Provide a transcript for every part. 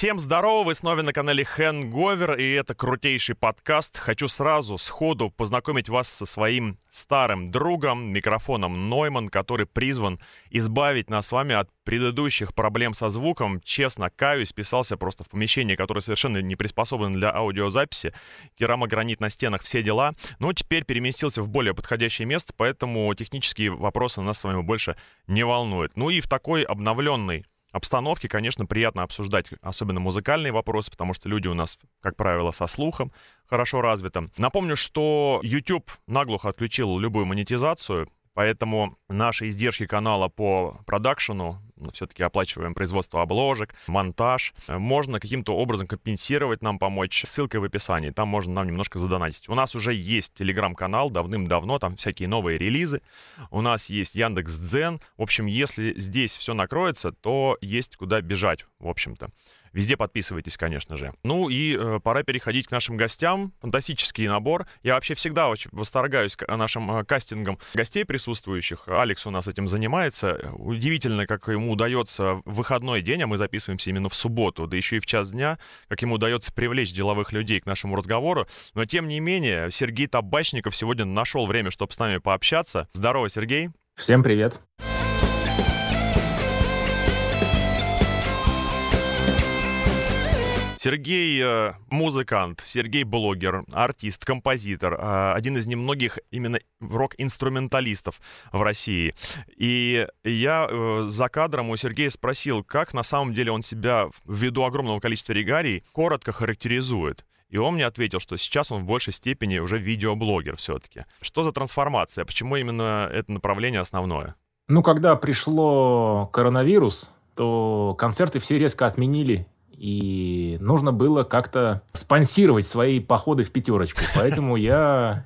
Всем здорово, вы снова на канале Хэнговер, и это крутейший подкаст. Хочу сразу, сходу познакомить вас со своим старым другом, микрофоном Нойман, который призван избавить нас с вами от предыдущих проблем со звуком. Честно, каюсь, писался просто в помещении, которое совершенно не приспособлено для аудиозаписи. Керамогранит на стенах, все дела. Но теперь переместился в более подходящее место, поэтому технические вопросы нас с вами больше не волнуют. Ну и в такой обновленной обстановке, конечно, приятно обсуждать особенно музыкальные вопросы, потому что люди у нас, как правило, со слухом хорошо развитым. Напомню, что YouTube наглухо отключил любую монетизацию, Поэтому наши издержки канала по продакшену, ну, все-таки оплачиваем производство обложек, монтаж, можно каким-то образом компенсировать, нам помочь. Ссылка в описании, там можно нам немножко задонатить. У нас уже есть телеграм-канал давным-давно, там всякие новые релизы. У нас есть Яндекс Дзен. В общем, если здесь все накроется, то есть куда бежать, в общем-то. Везде подписывайтесь, конечно же. Ну и э, пора переходить к нашим гостям. Фантастический набор. Я вообще всегда очень восторгаюсь нашим э, кастингом гостей присутствующих. Алекс у нас этим занимается. Удивительно, как ему удается в выходной день, а мы записываемся именно в субботу, да еще и в час дня, как ему удается привлечь деловых людей к нашему разговору. Но тем не менее, Сергей Табачников сегодня нашел время, чтобы с нами пообщаться. Здорово, Сергей. Всем привет. Сергей э, музыкант, Сергей блогер, артист, композитор, э, один из немногих именно рок-инструменталистов в России. И я э, за кадром у Сергея спросил, как на самом деле он себя ввиду огромного количества регарий коротко характеризует. И он мне ответил, что сейчас он в большей степени уже видеоблогер все-таки. Что за трансформация? Почему именно это направление основное? Ну, когда пришло коронавирус, то концерты все резко отменили и нужно было как-то спонсировать свои походы в пятерочку. Поэтому я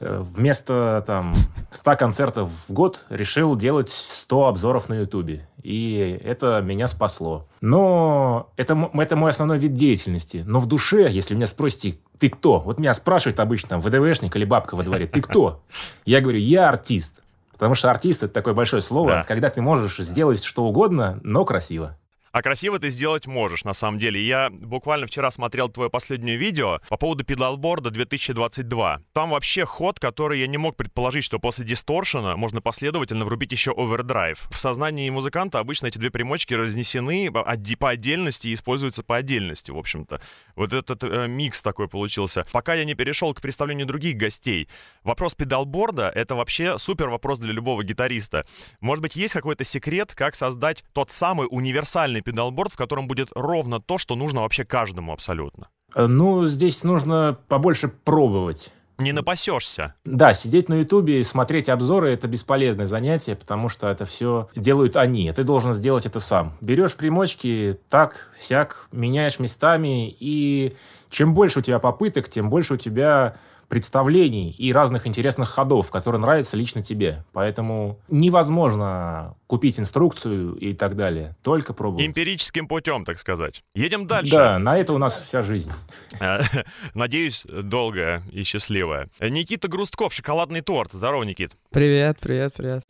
э, вместо там 100 концертов в год решил делать 100 обзоров на Ютубе. И это меня спасло. Но это, это мой основной вид деятельности. Но в душе, если меня спросите, ты кто? Вот меня спрашивают обычно там ВДВшник или бабка во дворе, ты кто? Я говорю, я артист. Потому что артист – это такое большое слово, да. когда ты можешь сделать что угодно, но красиво. А красиво ты сделать можешь, на самом деле. Я буквально вчера смотрел твое последнее видео по поводу педалборда 2022. Там вообще ход, который я не мог предположить, что после дисторшена можно последовательно врубить еще овердрайв. В сознании музыканта обычно эти две примочки разнесены по отдельности и используются по отдельности, в общем-то. Вот этот э, микс такой получился. Пока я не перешел к представлению других гостей, вопрос педалборда — это вообще супер вопрос для любого гитариста. Может быть, есть какой-то секрет, как создать тот самый универсальный педалборд, в котором будет ровно то, что нужно вообще каждому абсолютно? Э, ну, здесь нужно побольше пробовать. Не напасешься. Да, сидеть на Ютубе и смотреть обзоры – это бесполезное занятие, потому что это все делают они, а ты должен сделать это сам. Берешь примочки, так, сяк, меняешь местами, и чем больше у тебя попыток, тем больше у тебя представлений и разных интересных ходов, которые нравятся лично тебе. Поэтому невозможно купить инструкцию и так далее. Только пробовать. Эмпирическим путем, так сказать. Едем дальше. Да, на это у нас вся жизнь. Надеюсь, долгая и счастливая. Никита Грустков, шоколадный торт. Здорово, Никит. Привет, привет, привет.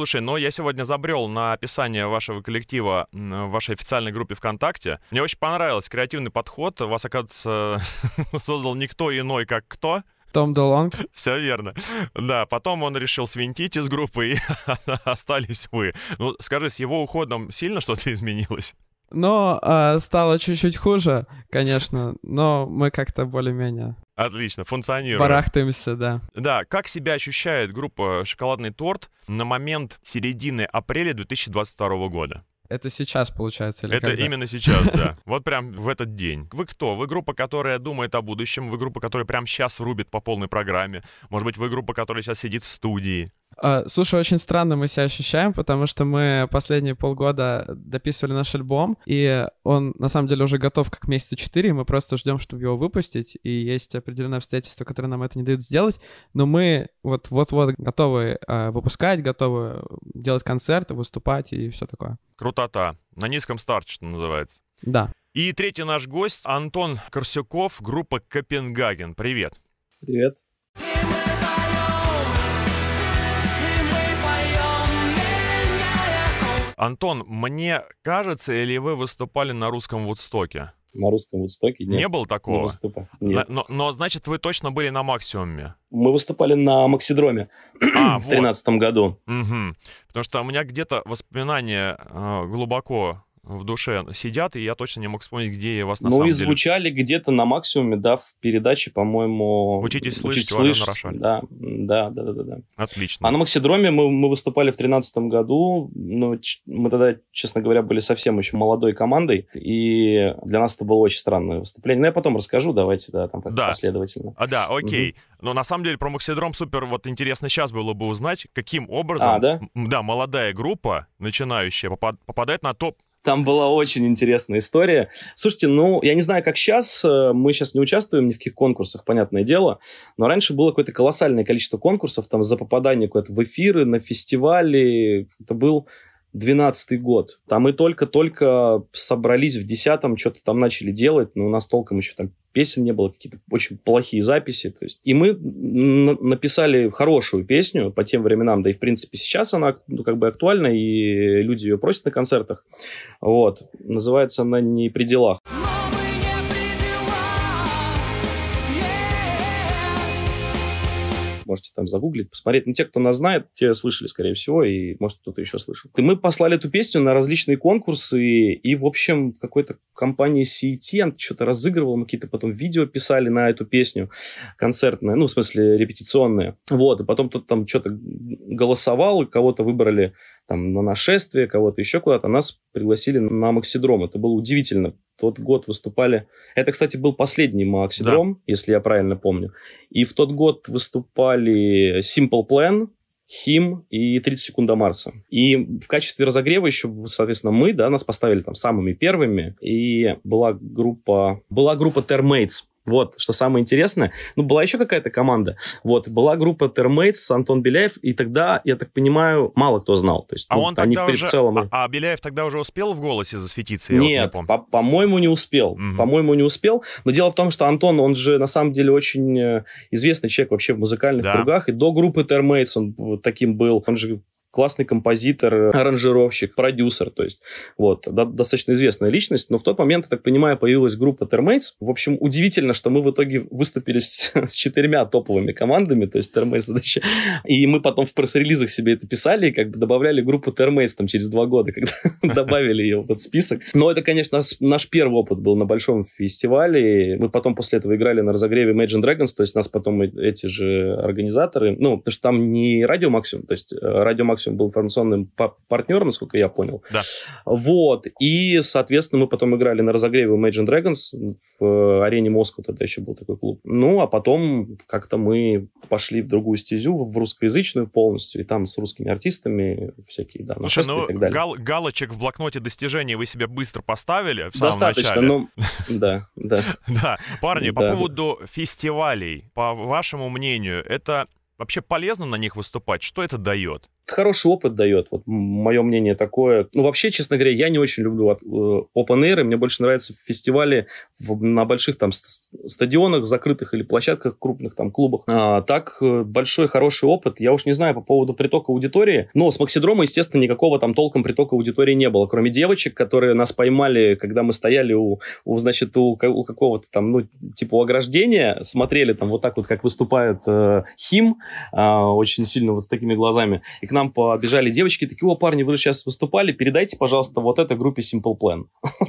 Слушай, но я сегодня забрел на описание вашего коллектива в вашей официальной группе ВКонтакте. Мне очень понравился креативный подход. Вас, оказывается, создал никто иной, как кто? Том Делонг. Все верно. Да, потом он решил свинтить из группы, и остались вы. Ну, скажи, с его уходом сильно что-то изменилось? Но э, стало чуть-чуть хуже, конечно, но мы как-то более-менее Отлично, функционирует. Барахтаемся, да. Да, как себя ощущает группа «Шоколадный торт» на момент середины апреля 2022 года? Это сейчас, получается, или Это когда? именно сейчас, да. Вот прям в этот день. Вы кто? Вы группа, которая думает о будущем? Вы группа, которая прямо сейчас врубит по полной программе? Может быть, вы группа, которая сейчас сидит в студии? А, слушай, очень странно мы себя ощущаем, потому что мы последние полгода дописывали наш альбом, и он на самом деле уже готов как месяца четыре, мы просто ждем, чтобы его выпустить, и есть определенные обстоятельства, которые нам это не дают сделать, но мы вот вот-вот готовы э, выпускать, готовы делать концерты, выступать и все такое. Крутота. На низком старте, что называется. Да. И третий наш гость Антон Корсюков, группа Копенгаген. Привет. Привет. Антон, мне кажется, или вы выступали на русском Вудстоке? На русском Вудстоке нет. Не было такого? Не нет. Но, но, значит, вы точно были на максимуме? Мы выступали на Максидроме а, в тринадцатом вот. году. Угу. Потому что у меня где-то воспоминания э, глубоко в душе сидят, и я точно не мог вспомнить, где я вас на ну, самом деле. Ну и звучали где-то на максимуме, да, в передаче, по-моему... Учитесь слышать, слышать да, да, да, да, да. Отлично. А на Максидроме мы, мы выступали в тринадцатом году, но мы тогда, честно говоря, были совсем еще молодой командой, и для нас это было очень странное выступление. Но я потом расскажу, давайте, да, там да. последовательно. А, да, окей. Угу. Но на самом деле про Максидром супер вот интересно сейчас было бы узнать, каким образом, а, да? да, молодая группа, начинающая, попадает на топ там была очень интересная история. Слушайте, ну, я не знаю, как сейчас, э, мы сейчас не участвуем ни в каких конкурсах, понятное дело, но раньше было какое-то колоссальное количество конкурсов, там, за попадание куда-то в эфиры, на фестивали, это был 12 год. Там мы только-только собрались в 10-м, что-то там начали делать, но у нас толком еще там песен не было, какие-то очень плохие записи. То есть. И мы написали хорошую песню по тем временам, да и в принципе сейчас она ну, как бы актуальна, и люди ее просят на концертах. Вот. Называется она «Не при делах». Можете там загуглить, посмотреть. Ну, те, кто нас знает, те слышали, скорее всего, и, может, кто-то еще слышал. И мы послали эту песню на различные конкурсы, и, в общем, какой-то компании CET что-то разыгрывал, мы какие-то потом видео писали на эту песню концертное, ну, в смысле, репетиционное. Вот, и потом кто-то там что-то голосовал, и кого-то выбрали там на нашествие, кого-то еще куда-то, нас пригласили на Максидром. Это было удивительно. Тот год выступали... Это, кстати, был последний Максидром, да. если я правильно помню. И в тот год выступали Simple Plan, Хим и 30 секунд до Марса. И в качестве разогрева еще, соответственно, мы, да, нас поставили там самыми первыми. И была группа, была группа Termates. Вот, что самое интересное. Ну, была еще какая-то команда. Вот, была группа Termates, Антон Беляев, и тогда, я так понимаю, мало кто знал. То есть, а ну, он они тогда в, уже... в целом... А, а Беляев тогда уже успел в голосе засветиться? Нет, вот не по- по-моему, не успел. Угу. По-моему, не успел. Но дело в том, что Антон, он же на самом деле очень э, известный человек вообще в музыкальных да. кругах. И до группы Termates он таким был. Он же классный композитор, аранжировщик, продюсер, то есть вот, до, достаточно известная личность, но в тот момент, я так понимаю, появилась группа Termates. В общем, удивительно, что мы в итоге выступили с, с четырьмя топовыми командами, то есть еще, и мы потом в пресс-релизах себе это писали и как бы добавляли группу Termates там через два года, когда добавили ее в этот список. Но это, конечно, наш первый опыт был на большом фестивале. Мы потом после этого играли на разогреве Imagine Dragons, то есть нас потом эти же организаторы, ну, потому что там не Радио Максимум, то есть э, Радио Максимум максимум был информационным партнером, насколько я понял. Да. Вот. И, соответственно, мы потом играли на разогреве Imagine Dragons в арене Москвы, тогда еще был такой клуб. Ну, а потом как-то мы пошли в другую стезю, в русскоязычную полностью, и там с русскими артистами всякие, да, Слушай, ну, и так далее. Гал галочек в блокноте достижений вы себе быстро поставили в самом Достаточно, начале. да, да. Да, парни, по поводу фестивалей, по вашему мнению, это вообще полезно на них выступать? Что это дает? хороший опыт дает. Вот мое мнение такое. Ну, вообще, честно говоря, я не очень люблю э, open air. Мне больше нравятся фестивали в, на больших там стадионах, закрытых или площадках, крупных там клубах. А, так, э, большой хороший опыт. Я уж не знаю по поводу притока аудитории. Но с Максидрома, естественно, никакого там толком притока аудитории не было. Кроме девочек, которые нас поймали, когда мы стояли у, у значит, у, у какого-то там, ну, типа у ограждения, смотрели там вот так вот, как выступает э, Хим, очень сильно вот с такими глазами. И к нам побежали девочки, такие, о, парни, вы же сейчас выступали, передайте, пожалуйста, вот этой группе Simple Plan.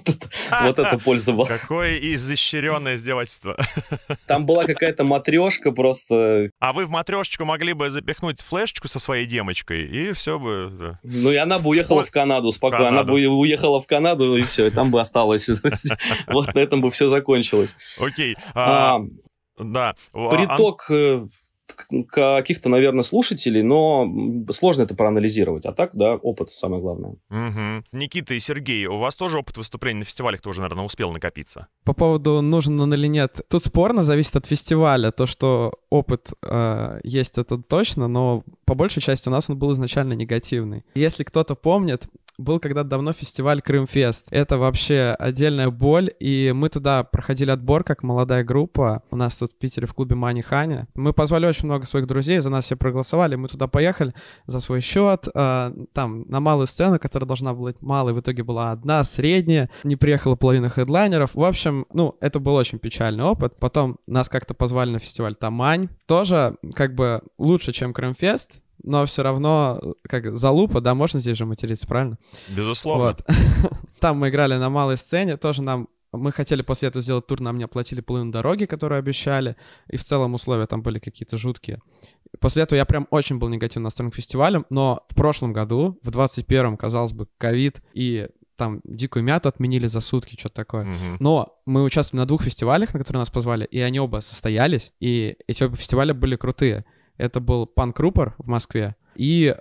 вот это польза была. Какое изощренное издевательство. Там была какая-то матрешка просто. А вы в матрешечку могли бы запихнуть флешечку со своей демочкой, и все бы... Ну, и она бы уехала в Канаду спокойно. Она бы уехала в Канаду, и все, и там бы осталось. Вот на этом бы все закончилось. Окей. А, да. Приток э, каких-то, наверное, слушателей, но сложно это проанализировать. А так, да, опыт самое главное. Угу. Никита и Сергей, у вас тоже опыт выступлений на фестивалях тоже, наверное, успел накопиться? По поводу нужен он или нет, тут спорно, зависит от фестиваля. То, что опыт э, есть, это точно, но по большей части у нас он был изначально негативный. Если кто-то помнит, был когда-то давно фестиваль Крымфест. Это вообще отдельная боль, и мы туда проходили отбор как молодая группа. У нас тут в Питере в клубе Мани Ханя. Мы позвали очень много своих друзей, за нас все проголосовали, мы туда поехали за свой счет, э, там, на малую сцену, которая должна была быть малой, в итоге была одна, средняя, не приехала половина хедлайнеров. В общем, ну, это был очень печальный опыт. Потом нас как-то позвали на фестиваль Тамань. Тоже, как бы, лучше, чем Крымфест, но все равно, как залупа, да, можно здесь же материться, правильно? Безусловно. Вот. Там мы играли на малой сцене, тоже нам мы хотели после этого сделать тур, нам не оплатили половину дороги, которую обещали, и в целом условия там были какие-то жуткие. После этого я прям очень был негативно настроен к фестивалям, но в прошлом году, в 21-м, казалось бы, ковид, и там дикую мяту отменили за сутки, что-то такое. Мгм. Но мы участвовали на двух фестивалях, на которые нас позвали, и они оба состоялись, и эти оба фестиваля были крутые. Это был Панк Рупор в Москве и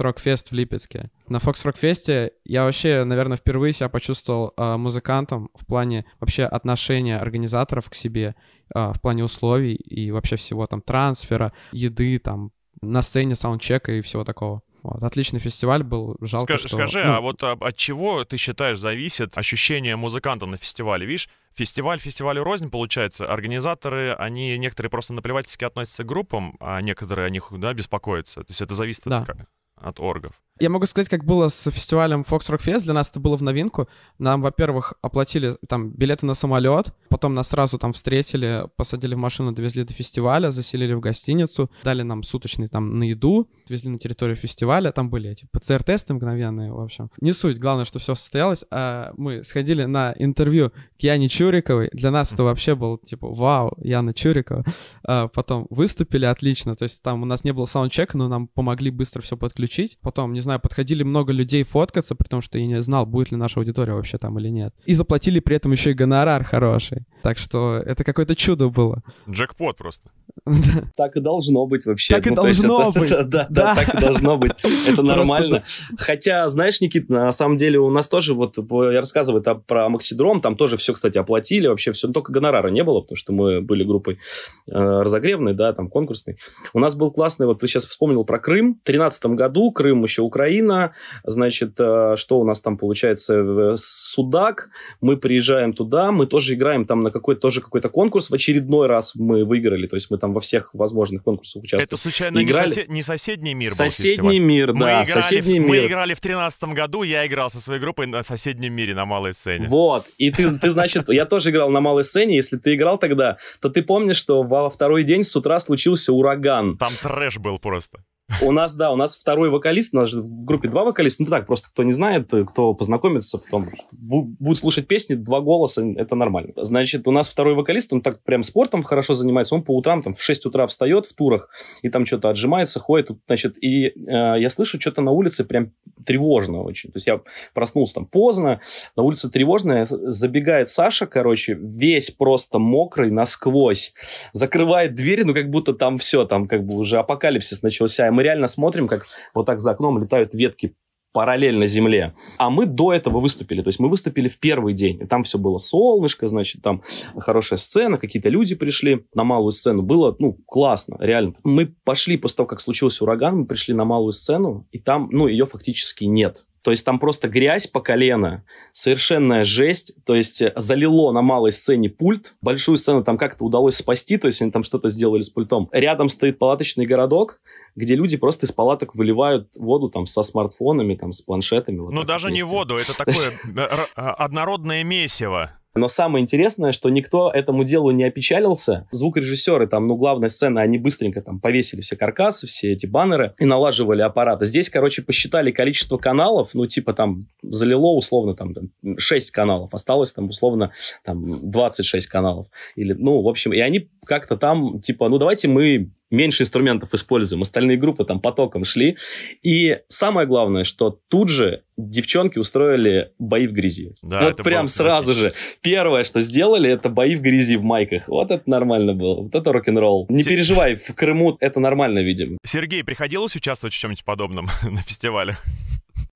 Rock Fest в Липецке. На Rock Fest я вообще, наверное, впервые себя почувствовал э, музыкантом в плане вообще отношения организаторов к себе, э, в плане условий и вообще всего там трансфера, еды, там на сцене саундчека и всего такого. Вот. Отличный фестиваль был, жалко, Скажи, что... скажи, ну, а вот а, от чего ты считаешь зависит ощущение музыканта на фестивале? Видишь, фестиваль фестивалю рознь получается. Организаторы, они некоторые просто наплевательски относятся к группам, а некоторые о них да, беспокоятся. То есть это зависит Да. от, от оргов. Я могу сказать, как было с фестивалем Fox Rock Fest. Для нас это было в новинку. Нам, во-первых, оплатили там билеты на самолет, потом нас сразу там встретили, посадили в машину, довезли до фестиваля, заселили в гостиницу, дали нам суточный там на еду, отвезли на территорию фестиваля. Там были эти ПЦР-тесты мгновенные, в общем. Не суть, главное, что все состоялось. А мы сходили на интервью к Яне Чуриковой. Для нас это вообще был типа вау, Яна Чурикова. А, потом выступили отлично, то есть там у нас не было саундчека, но нам помогли быстро все подключить. Потом, не знаю, подходили много людей фоткаться, при том, что я не знал, будет ли наша аудитория вообще там или нет. И заплатили при этом еще и гонорар хороший. Так что это какое-то чудо было. Джекпот просто. Так и должно быть вообще. Так и Ну, должно быть. Да, так и должно быть. Это нормально. Хотя, знаешь, Никит, на самом деле у нас тоже, вот я рассказываю это про Максидром, там тоже все, кстати, оплатили, вообще все, только гонорара не было, потому что мы были группой э, разогревной, да, там конкурсной. У нас был классный, вот ты сейчас вспомнил про Крым, в 2013 году, Крым еще Украина, значит, э, что у нас там получается, э, Судак, мы приезжаем туда, мы тоже играем там на какой-то тоже какой-то конкурс, в очередной раз мы выиграли, то есть мы там во всех возможных конкурсах участвовали. Это случайно не, Играли- сосед- не соседний мир был Соседний фестиваль? мир, Мы да, играли, соседний в, мы мир. играли в тринадцатом году, я играл со своей группой на соседнем мире на малой сцене. Вот, и ты, ты, значит, я тоже играл на малой сцене, если ты играл тогда, то ты помнишь, что во второй день с утра случился ураган. Там трэш был просто. У нас, да, у нас второй вокалист, у нас же в группе два вокалиста, ну так, просто кто не знает, кто познакомится, потом бу- будет слушать песни, два голоса, это нормально. Значит, у нас второй вокалист, он так прям спортом хорошо занимается, он по утрам там в 6 утра встает в турах и там что-то отжимается, ходит, значит, и э, я слышу что-то на улице прям тревожно очень. То есть я проснулся там поздно, на улице тревожно, забегает Саша, короче, весь просто мокрый насквозь, закрывает двери, ну как будто там все, там как бы уже апокалипсис начался, и мы реально смотрим, как вот так за окном летают ветки параллельно земле. А мы до этого выступили. То есть мы выступили в первый день. И там все было солнышко, значит, там хорошая сцена, какие-то люди пришли на малую сцену. Было, ну, классно, реально. Мы пошли после того, как случился ураган, мы пришли на малую сцену, и там, ну, ее фактически нет. То есть там просто грязь по колено, совершенная жесть. То есть э, залило на малой сцене пульт. Большую сцену там как-то удалось спасти, то есть они там что-то сделали с пультом. Рядом стоит палаточный городок, где люди просто из палаток выливают воду там со смартфонами, там с планшетами. вот ну, даже вот не вместе. воду, это такое э, э, однородное месиво. Но самое интересное, что никто этому делу не опечалился. Звукорежиссеры там, ну, главная сцена, они быстренько там повесили все каркасы, все эти баннеры и налаживали аппараты. Здесь, короче, посчитали количество каналов, ну, типа там залило условно там, там 6 каналов, осталось там условно там 26 каналов. Или, ну, в общем, и они как-то там, типа, ну, давайте мы меньше инструментов используем. Остальные группы там потоком шли. И самое главное, что тут же девчонки устроили бои в грязи. Да, вот это прям сразу же. Первое, что сделали, это бои в грязи в майках. Вот это нормально было. Вот это рок-н-ролл. Не Се- переживай, в Крыму это нормально, видимо. Сергей, приходилось участвовать в чем-нибудь подобном на фестивалях?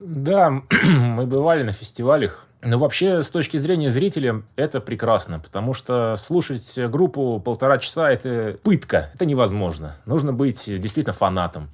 Да, мы бывали на фестивалях. Но вообще, с точки зрения зрителя, это прекрасно, потому что слушать группу полтора часа – это пытка, это невозможно. Нужно быть действительно фанатом.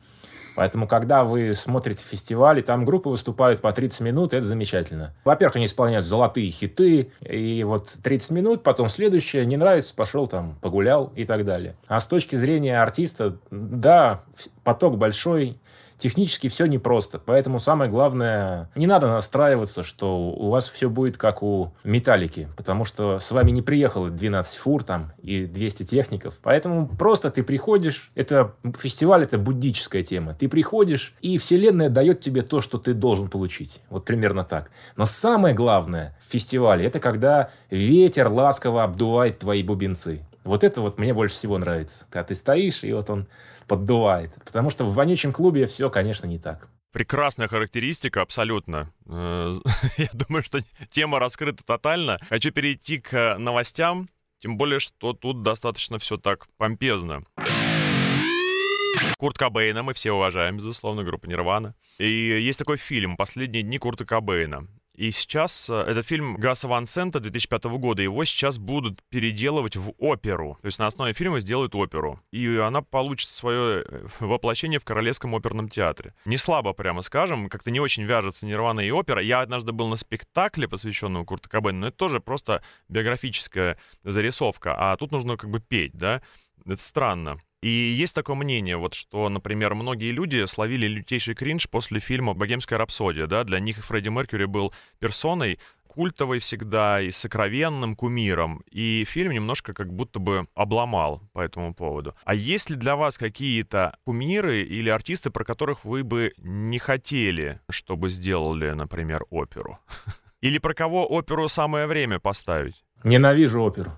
Поэтому, когда вы смотрите фестивали, там группы выступают по 30 минут, это замечательно. Во-первых, они исполняют золотые хиты, и вот 30 минут, потом следующее, не нравится, пошел там, погулял и так далее. А с точки зрения артиста, да, поток большой, технически все непросто. Поэтому самое главное, не надо настраиваться, что у вас все будет как у металлики, потому что с вами не приехало 12 фур там и 200 техников. Поэтому просто ты приходишь, это фестиваль, это буддическая тема. Ты приходишь, и вселенная дает тебе то, что ты должен получить. Вот примерно так. Но самое главное в фестивале, это когда ветер ласково обдувает твои бубенцы. Вот это вот мне больше всего нравится. Когда ты стоишь, и вот он поддувает. Потому что в вонючем клубе все, конечно, не так. Прекрасная характеристика, абсолютно. Э, я думаю, что тема раскрыта тотально. Хочу перейти к новостям, тем более, что тут достаточно все так помпезно. Курт Кобейна мы все уважаем, безусловно, группа Нирвана. И есть такой фильм «Последние дни Курта Кобейна». И сейчас э, этот фильм Гаса Ван Сента 2005 года, его сейчас будут переделывать в оперу. То есть на основе фильма сделают оперу. И она получит свое э, воплощение в Королевском оперном театре. Не слабо, прямо скажем, как-то не очень вяжется Нирвана и опера. Я однажды был на спектакле, посвященном Курту Кобейну, но это тоже просто биографическая зарисовка. А тут нужно как бы петь, да? Это странно. И есть такое мнение, вот что, например, многие люди словили лютейший кринж после фильма «Богемская рапсодия», да, для них Фредди Меркьюри был персоной, культовой всегда и сокровенным кумиром. И фильм немножко как будто бы обломал по этому поводу. А есть ли для вас какие-то кумиры или артисты, про которых вы бы не хотели, чтобы сделали, например, оперу? Или про кого оперу самое время поставить? Ненавижу оперу.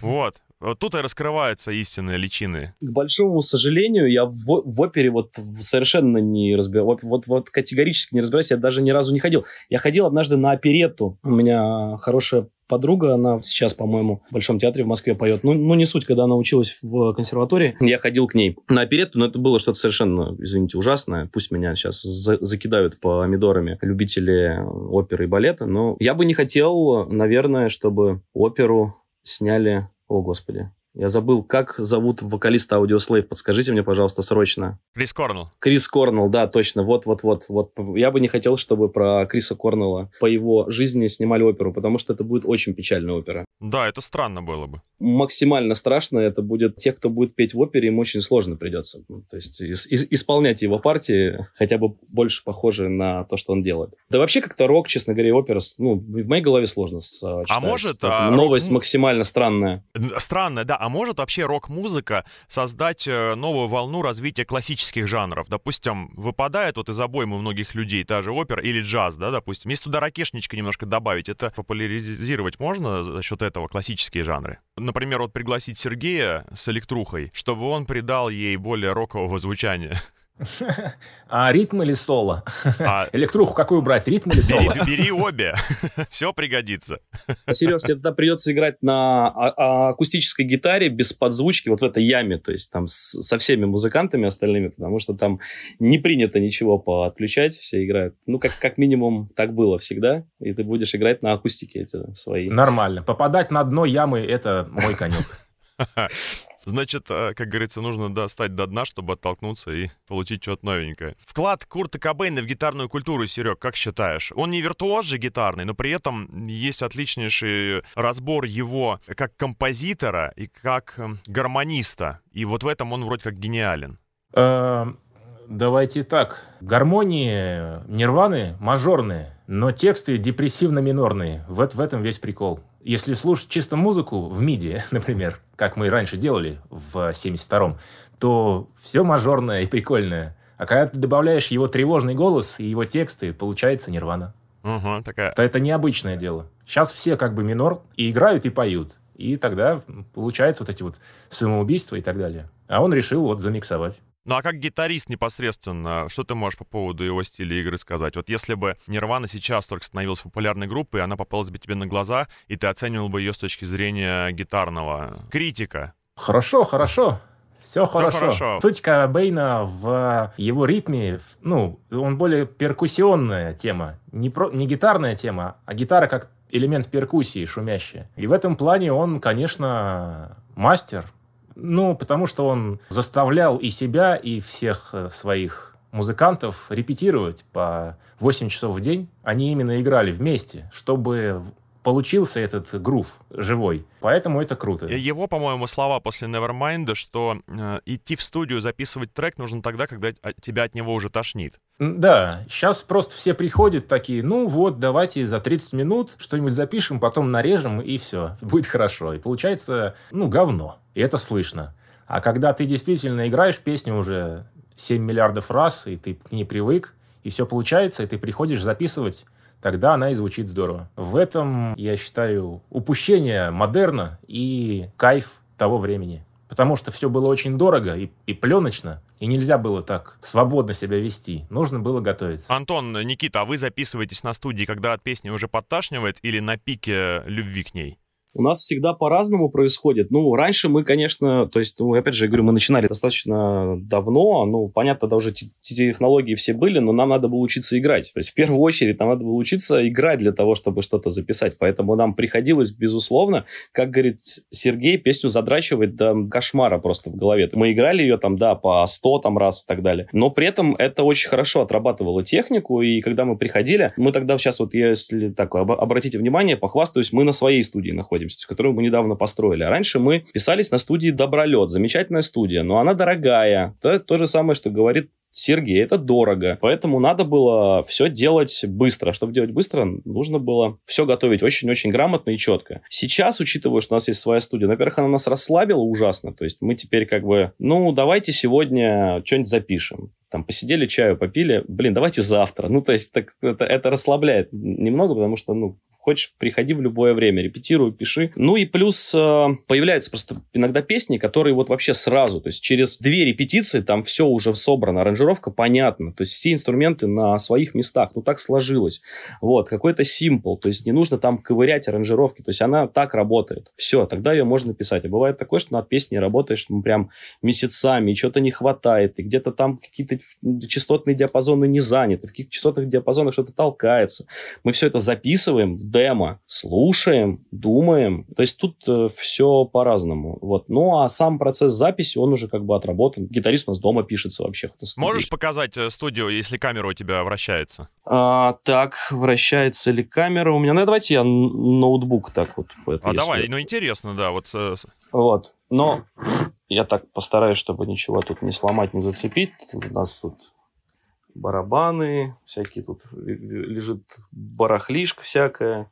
Вот. Вот тут и раскрываются истинные личины. К большому сожалению, я в, в опере вот совершенно не разбираюсь. Вот, вот категорически не разбираюсь. Я даже ни разу не ходил. Я ходил однажды на оперетту. У меня хорошая подруга, она сейчас, по-моему, в Большом театре в Москве поет. Ну, ну, не суть, когда она училась в консерватории, я ходил к ней на оперетту, но это было что-то совершенно, извините, ужасное. Пусть меня сейчас за закидают помидорами любители оперы и балета, но я бы не хотел, наверное, чтобы оперу сняли о, господи. Я забыл, как зовут вокалиста Audioslave. Подскажите мне, пожалуйста, срочно. Крис Корнелл. Крис Корнелл, да, точно. Вот-вот-вот. Вот. Я бы не хотел, чтобы про Криса Корнелла по его жизни снимали оперу, потому что это будет очень печальная опера. Да, это странно было бы. Максимально страшно это будет те, кто будет петь в опере, им очень сложно придется. Ну, то есть ис- ис- исполнять его партии хотя бы больше похожи на то, что он делает. Да вообще как-то рок, честно говоря, опера, ну, в моей голове сложно сочетать. А может... А, Новость рок... максимально странная. Странная, да. А может вообще рок-музыка создать э, новую волну развития классических жанров? Допустим, выпадает вот из обоймы многих людей та же опера или джаз, да, допустим. Если туда ракешничка немножко добавить, это популяризировать можно за счет этого классические жанры? Например, вот пригласить Сергея с электрухой, чтобы он придал ей более рокового звучания. А ритм или соло? А... Электруху какую брать, ритм или соло? Бери, бери обе, все пригодится. Сереж, тебе тогда придется играть на а- а- акустической гитаре без подзвучки вот в этой яме, то есть там с, со всеми музыкантами остальными, потому что там не принято ничего поотключать, все играют. Ну, как, как минимум так было всегда, и ты будешь играть на акустике эти свои. Нормально. Попадать на дно ямы — это мой конек. Значит, э, как говорится, нужно достать до дна, чтобы оттолкнуться и получить что-то новенькое. Вклад Курта Кобейна в гитарную культуру, Серег, как считаешь? Он не виртуоз же гитарный, но при этом есть отличнейший разбор его как композитора и как эм, гармониста. И вот в этом он вроде как гениален. Эм, давайте так. Гармонии Нирваны мажорные, но тексты депрессивно-минорные. Вот в этом весь прикол. Если слушать чисто музыку в миди, например, как мы раньше делали в 72-м, то все мажорное и прикольное. А когда ты добавляешь его тревожный голос и его тексты, получается нирвана. Угу, такая. То это необычное дело. Сейчас все как бы минор и играют, и поют. И тогда получается вот эти вот самоубийства и так далее. А он решил вот замиксовать. Ну а как гитарист непосредственно, что ты можешь по поводу его стиля игры сказать? Вот если бы Нирвана сейчас только становилась популярной группой, она попалась бы тебе на глаза, и ты оценивал бы ее с точки зрения гитарного критика. Хорошо, хорошо. Все хорошо. хорошо. Суть Бейна в его ритме, ну, он более перкуссионная тема. Не, про, не гитарная тема, а гитара как элемент перкуссии шумящая. И в этом плане он, конечно, мастер. Ну, потому что он заставлял и себя, и всех э, своих музыкантов репетировать по 8 часов в день. Они именно играли вместе, чтобы получился этот грув живой. Поэтому это круто. Его, по-моему, слова после Nevermind, что э, идти в студию записывать трек нужно тогда, когда тебя от него уже тошнит. Да, сейчас просто все приходят такие, ну вот, давайте за 30 минут что-нибудь запишем, потом нарежем, и все, будет хорошо. И получается, ну, говно. И это слышно. А когда ты действительно играешь песню уже 7 миллиардов раз, и ты к ней привык, и все получается, и ты приходишь записывать тогда она и звучит здорово. В этом, я считаю, упущение модерна и кайф того времени. Потому что все было очень дорого и, и пленочно, и нельзя было так свободно себя вести. Нужно было готовиться. Антон, Никита, а вы записываетесь на студии, когда от песни уже подташнивает или на пике любви к ней? У нас всегда по-разному происходит. Ну, раньше мы, конечно, то есть, ну, опять же, я говорю, мы начинали достаточно давно. Ну, понятно, тогда уже технологии все были, но нам надо было учиться играть. То есть, в первую очередь, нам надо было учиться играть для того, чтобы что-то записать. Поэтому нам приходилось, безусловно, как говорит Сергей, песню задрачивать до кошмара просто в голове. Мы играли ее там, да, по 100 там раз и так далее. Но при этом это очень хорошо отрабатывало технику, и когда мы приходили, мы тогда сейчас вот, если так, обратите внимание, похвастаюсь, мы на своей студии находимся находимся, которую мы недавно построили. А раньше мы писались на студии «Добролет». Замечательная студия, но она дорогая. Это то же самое, что говорит Сергей, это дорого. Поэтому надо было все делать быстро. Чтобы делать быстро, нужно было все готовить очень-очень грамотно и четко. Сейчас, учитывая, что у нас есть своя студия, во-первых, она нас расслабила ужасно. То есть мы теперь как бы, ну, давайте сегодня что-нибудь запишем там посидели, чаю попили, блин, давайте завтра. Ну, то есть так, это, это расслабляет немного, потому что, ну, Хочешь, приходи в любое время, репетируй, пиши. Ну и плюс э, появляются просто иногда песни, которые вот вообще сразу, то есть через две репетиции там все уже собрано, аранжировка понятна, то есть все инструменты на своих местах, ну так сложилось. Вот, какой-то симпл, то есть не нужно там ковырять аранжировки, то есть она так работает. Все, тогда ее можно писать. А бывает такое, что над песней работаешь ну, прям месяцами, и что-то не хватает, и где-то там какие-то частотные диапазоны не заняты, в каких-то частотных диапазонах что-то толкается. Мы все это записываем демо, слушаем, думаем. То есть тут э, все по-разному. Вот. Ну, а сам процесс записи, он уже как бы отработан. Гитарист у нас дома пишется вообще. Можешь показать э, студию, если камера у тебя вращается? А, так, вращается ли камера у меня? Ну, давайте я ноутбук так вот. А если... давай, ну интересно, да. Вот. вот. Но я так постараюсь, чтобы ничего тут не сломать, не зацепить. У нас тут барабаны, всякие тут лежит барахлишка всякая.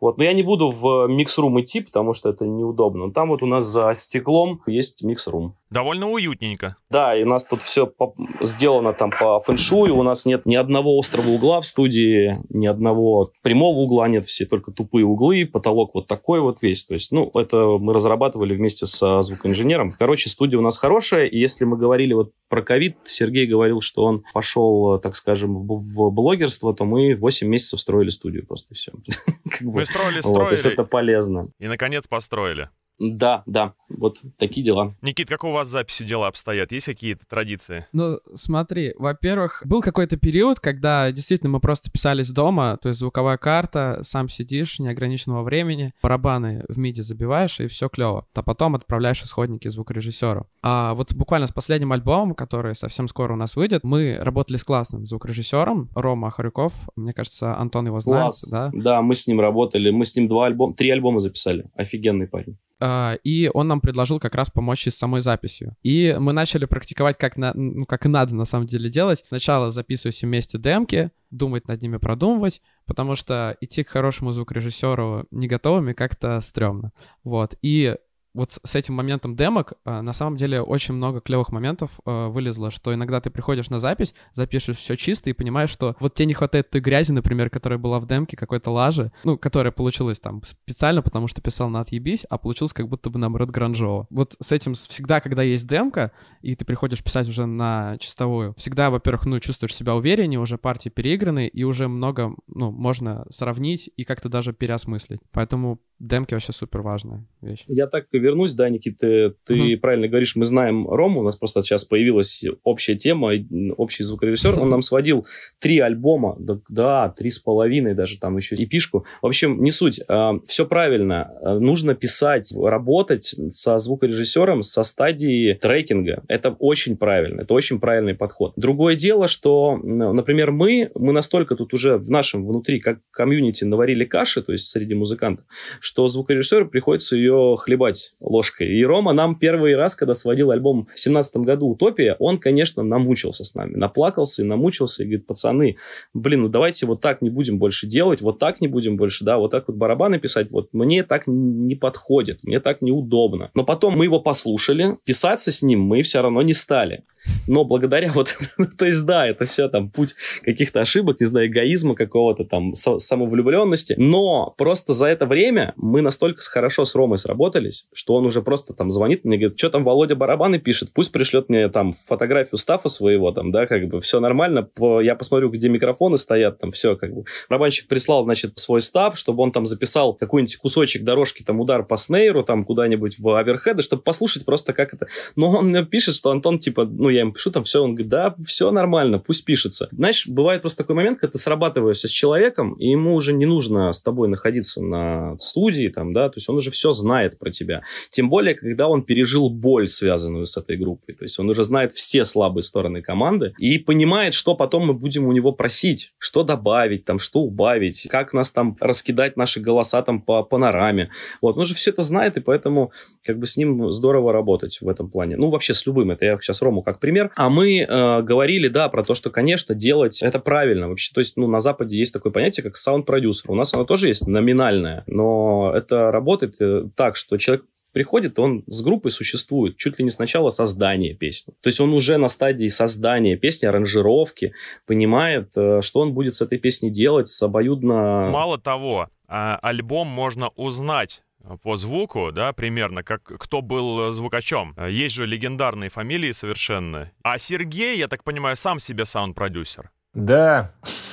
Вот. Но я не буду в микс-рум идти, потому что это неудобно. Там вот у нас за стеклом есть микс-рум. Довольно уютненько. Да, и у нас тут все по- сделано там по фэншую. У нас нет ни одного острого угла в студии, ни одного прямого угла нет, все только тупые углы, потолок вот такой вот весь. То есть, ну, это мы разрабатывали вместе со звукоинженером. Короче, студия у нас хорошая, и если мы говорили вот про ковид, Сергей говорил, что он пошел, так скажем, в, в блогерство, то мы 8 месяцев строили студию просто все. Мы строили, строили. Вот, то есть это полезно. И, наконец, построили. Да, да, вот такие дела. Никит, как у вас с записью дела обстоят? Есть какие-то традиции? Ну, смотри, во-первых, был какой-то период, когда действительно мы просто писались дома, то есть звуковая карта, сам сидишь, неограниченного времени, барабаны в миди забиваешь, и все клево. А потом отправляешь исходники звукорежиссеру. А вот буквально с последним альбомом, который совсем скоро у нас выйдет, мы работали с классным звукорежиссером, Рома Харюков, мне кажется, Антон его знает. Класс. Да? да, мы с ним работали, мы с ним два альбома, три альбома записали. Офигенный парень. Uh, и он нам предложил как раз помочь с самой записью. И мы начали практиковать, как, на, ну, как и надо на самом деле делать. Сначала записывать вместе демки, думать над ними, продумывать, потому что идти к хорошему звукорежиссеру не готовыми как-то стрёмно. Вот. И вот с этим моментом демок а, на самом деле очень много клевых моментов а, вылезло, что иногда ты приходишь на запись, запишешь все чисто и понимаешь, что вот тебе не хватает той грязи, например, которая была в демке, какой-то лажи, ну, которая получилась там специально, потому что писал на отъебись, а получилось как будто бы, наоборот, гранжово. Вот с этим всегда, когда есть демка, и ты приходишь писать уже на чистовую, всегда, во-первых, ну, чувствуешь себя увереннее, уже партии переиграны, и уже много, ну, можно сравнить и как-то даже переосмыслить. Поэтому демки вообще супер важная вещь. Я так вернусь, да, Никита, ты, ты угу. правильно говоришь, мы знаем Рому, у нас просто сейчас появилась общая тема, общий звукорежиссер, он нам сводил три альбома, да, да, три с половиной даже, там еще и пишку. В общем, не суть, а, все правильно, а, нужно писать, работать со звукорежиссером со стадии трекинга, это очень правильно, это очень правильный подход. Другое дело, что, например, мы, мы настолько тут уже в нашем внутри, как комьюнити, наварили каши, то есть среди музыкантов, что звукорежиссеру приходится ее хлебать ложкой. И Рома нам первый раз, когда сводил альбом в семнадцатом году «Утопия», он, конечно, намучился с нами. Наплакался и намучился, и говорит, пацаны, блин, ну давайте вот так не будем больше делать, вот так не будем больше, да, вот так вот барабаны писать, вот мне так не подходит, мне так неудобно. Но потом мы его послушали, писаться с ним мы все равно не стали. Но благодаря вот, то есть да, это все там путь каких-то ошибок, не знаю, эгоизма какого-то там, самовлюбленности. Но просто за это время мы настолько хорошо с Ромой сработались, что он уже просто там звонит мне, говорит, что там Володя барабаны пишет, пусть пришлет мне там фотографию стафа своего, там, да, как бы все нормально, я посмотрю, где микрофоны стоят, там все как бы. Барабанщик прислал, значит, свой став, чтобы он там записал какой-нибудь кусочек дорожки, там, удар по снейру, там, куда-нибудь в оверхеды, чтобы послушать просто как это. Но он мне пишет, что Антон, типа, ну, я им пишу там все, он говорит, да, все нормально, пусть пишется. Знаешь, бывает просто такой момент, когда ты срабатываешься с человеком, и ему уже не нужно с тобой находиться на студии, там, да, то есть он уже все знает про тебя. Тем более, когда он пережил боль, связанную с этой группой. То есть он уже знает все слабые стороны команды и понимает, что потом мы будем у него просить, что добавить, там, что убавить, как нас там раскидать наши голоса там по панораме. Вот, он уже все это знает, и поэтому как бы с ним здорово работать в этом плане. Ну, вообще с любым. Это я сейчас Рому как пример. А мы э, говорили, да, про то, что, конечно, делать это правильно. Вообще, то есть, ну, на Западе есть такое понятие, как саунд-продюсер. У нас оно тоже есть номинальное, но это работает э, так, что человек приходит, он с группой существует чуть ли не с начала создания песни. То есть он уже на стадии создания песни, аранжировки, понимает, э, что он будет с этой песней делать, с обоюдно... Мало того, а, альбом можно узнать по звуку, да, примерно, как кто был звукачом. Есть же легендарные фамилии совершенно. А Сергей, я так понимаю, сам себе саунд-продюсер. Да.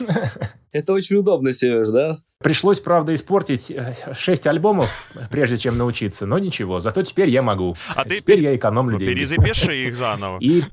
Это очень удобно, Сереж, да? Пришлось, правда, испортить 6 альбомов, прежде чем научиться, но ничего, зато теперь я могу. А теперь ты... я экономлю ну, деньги. Перезапиши их заново. И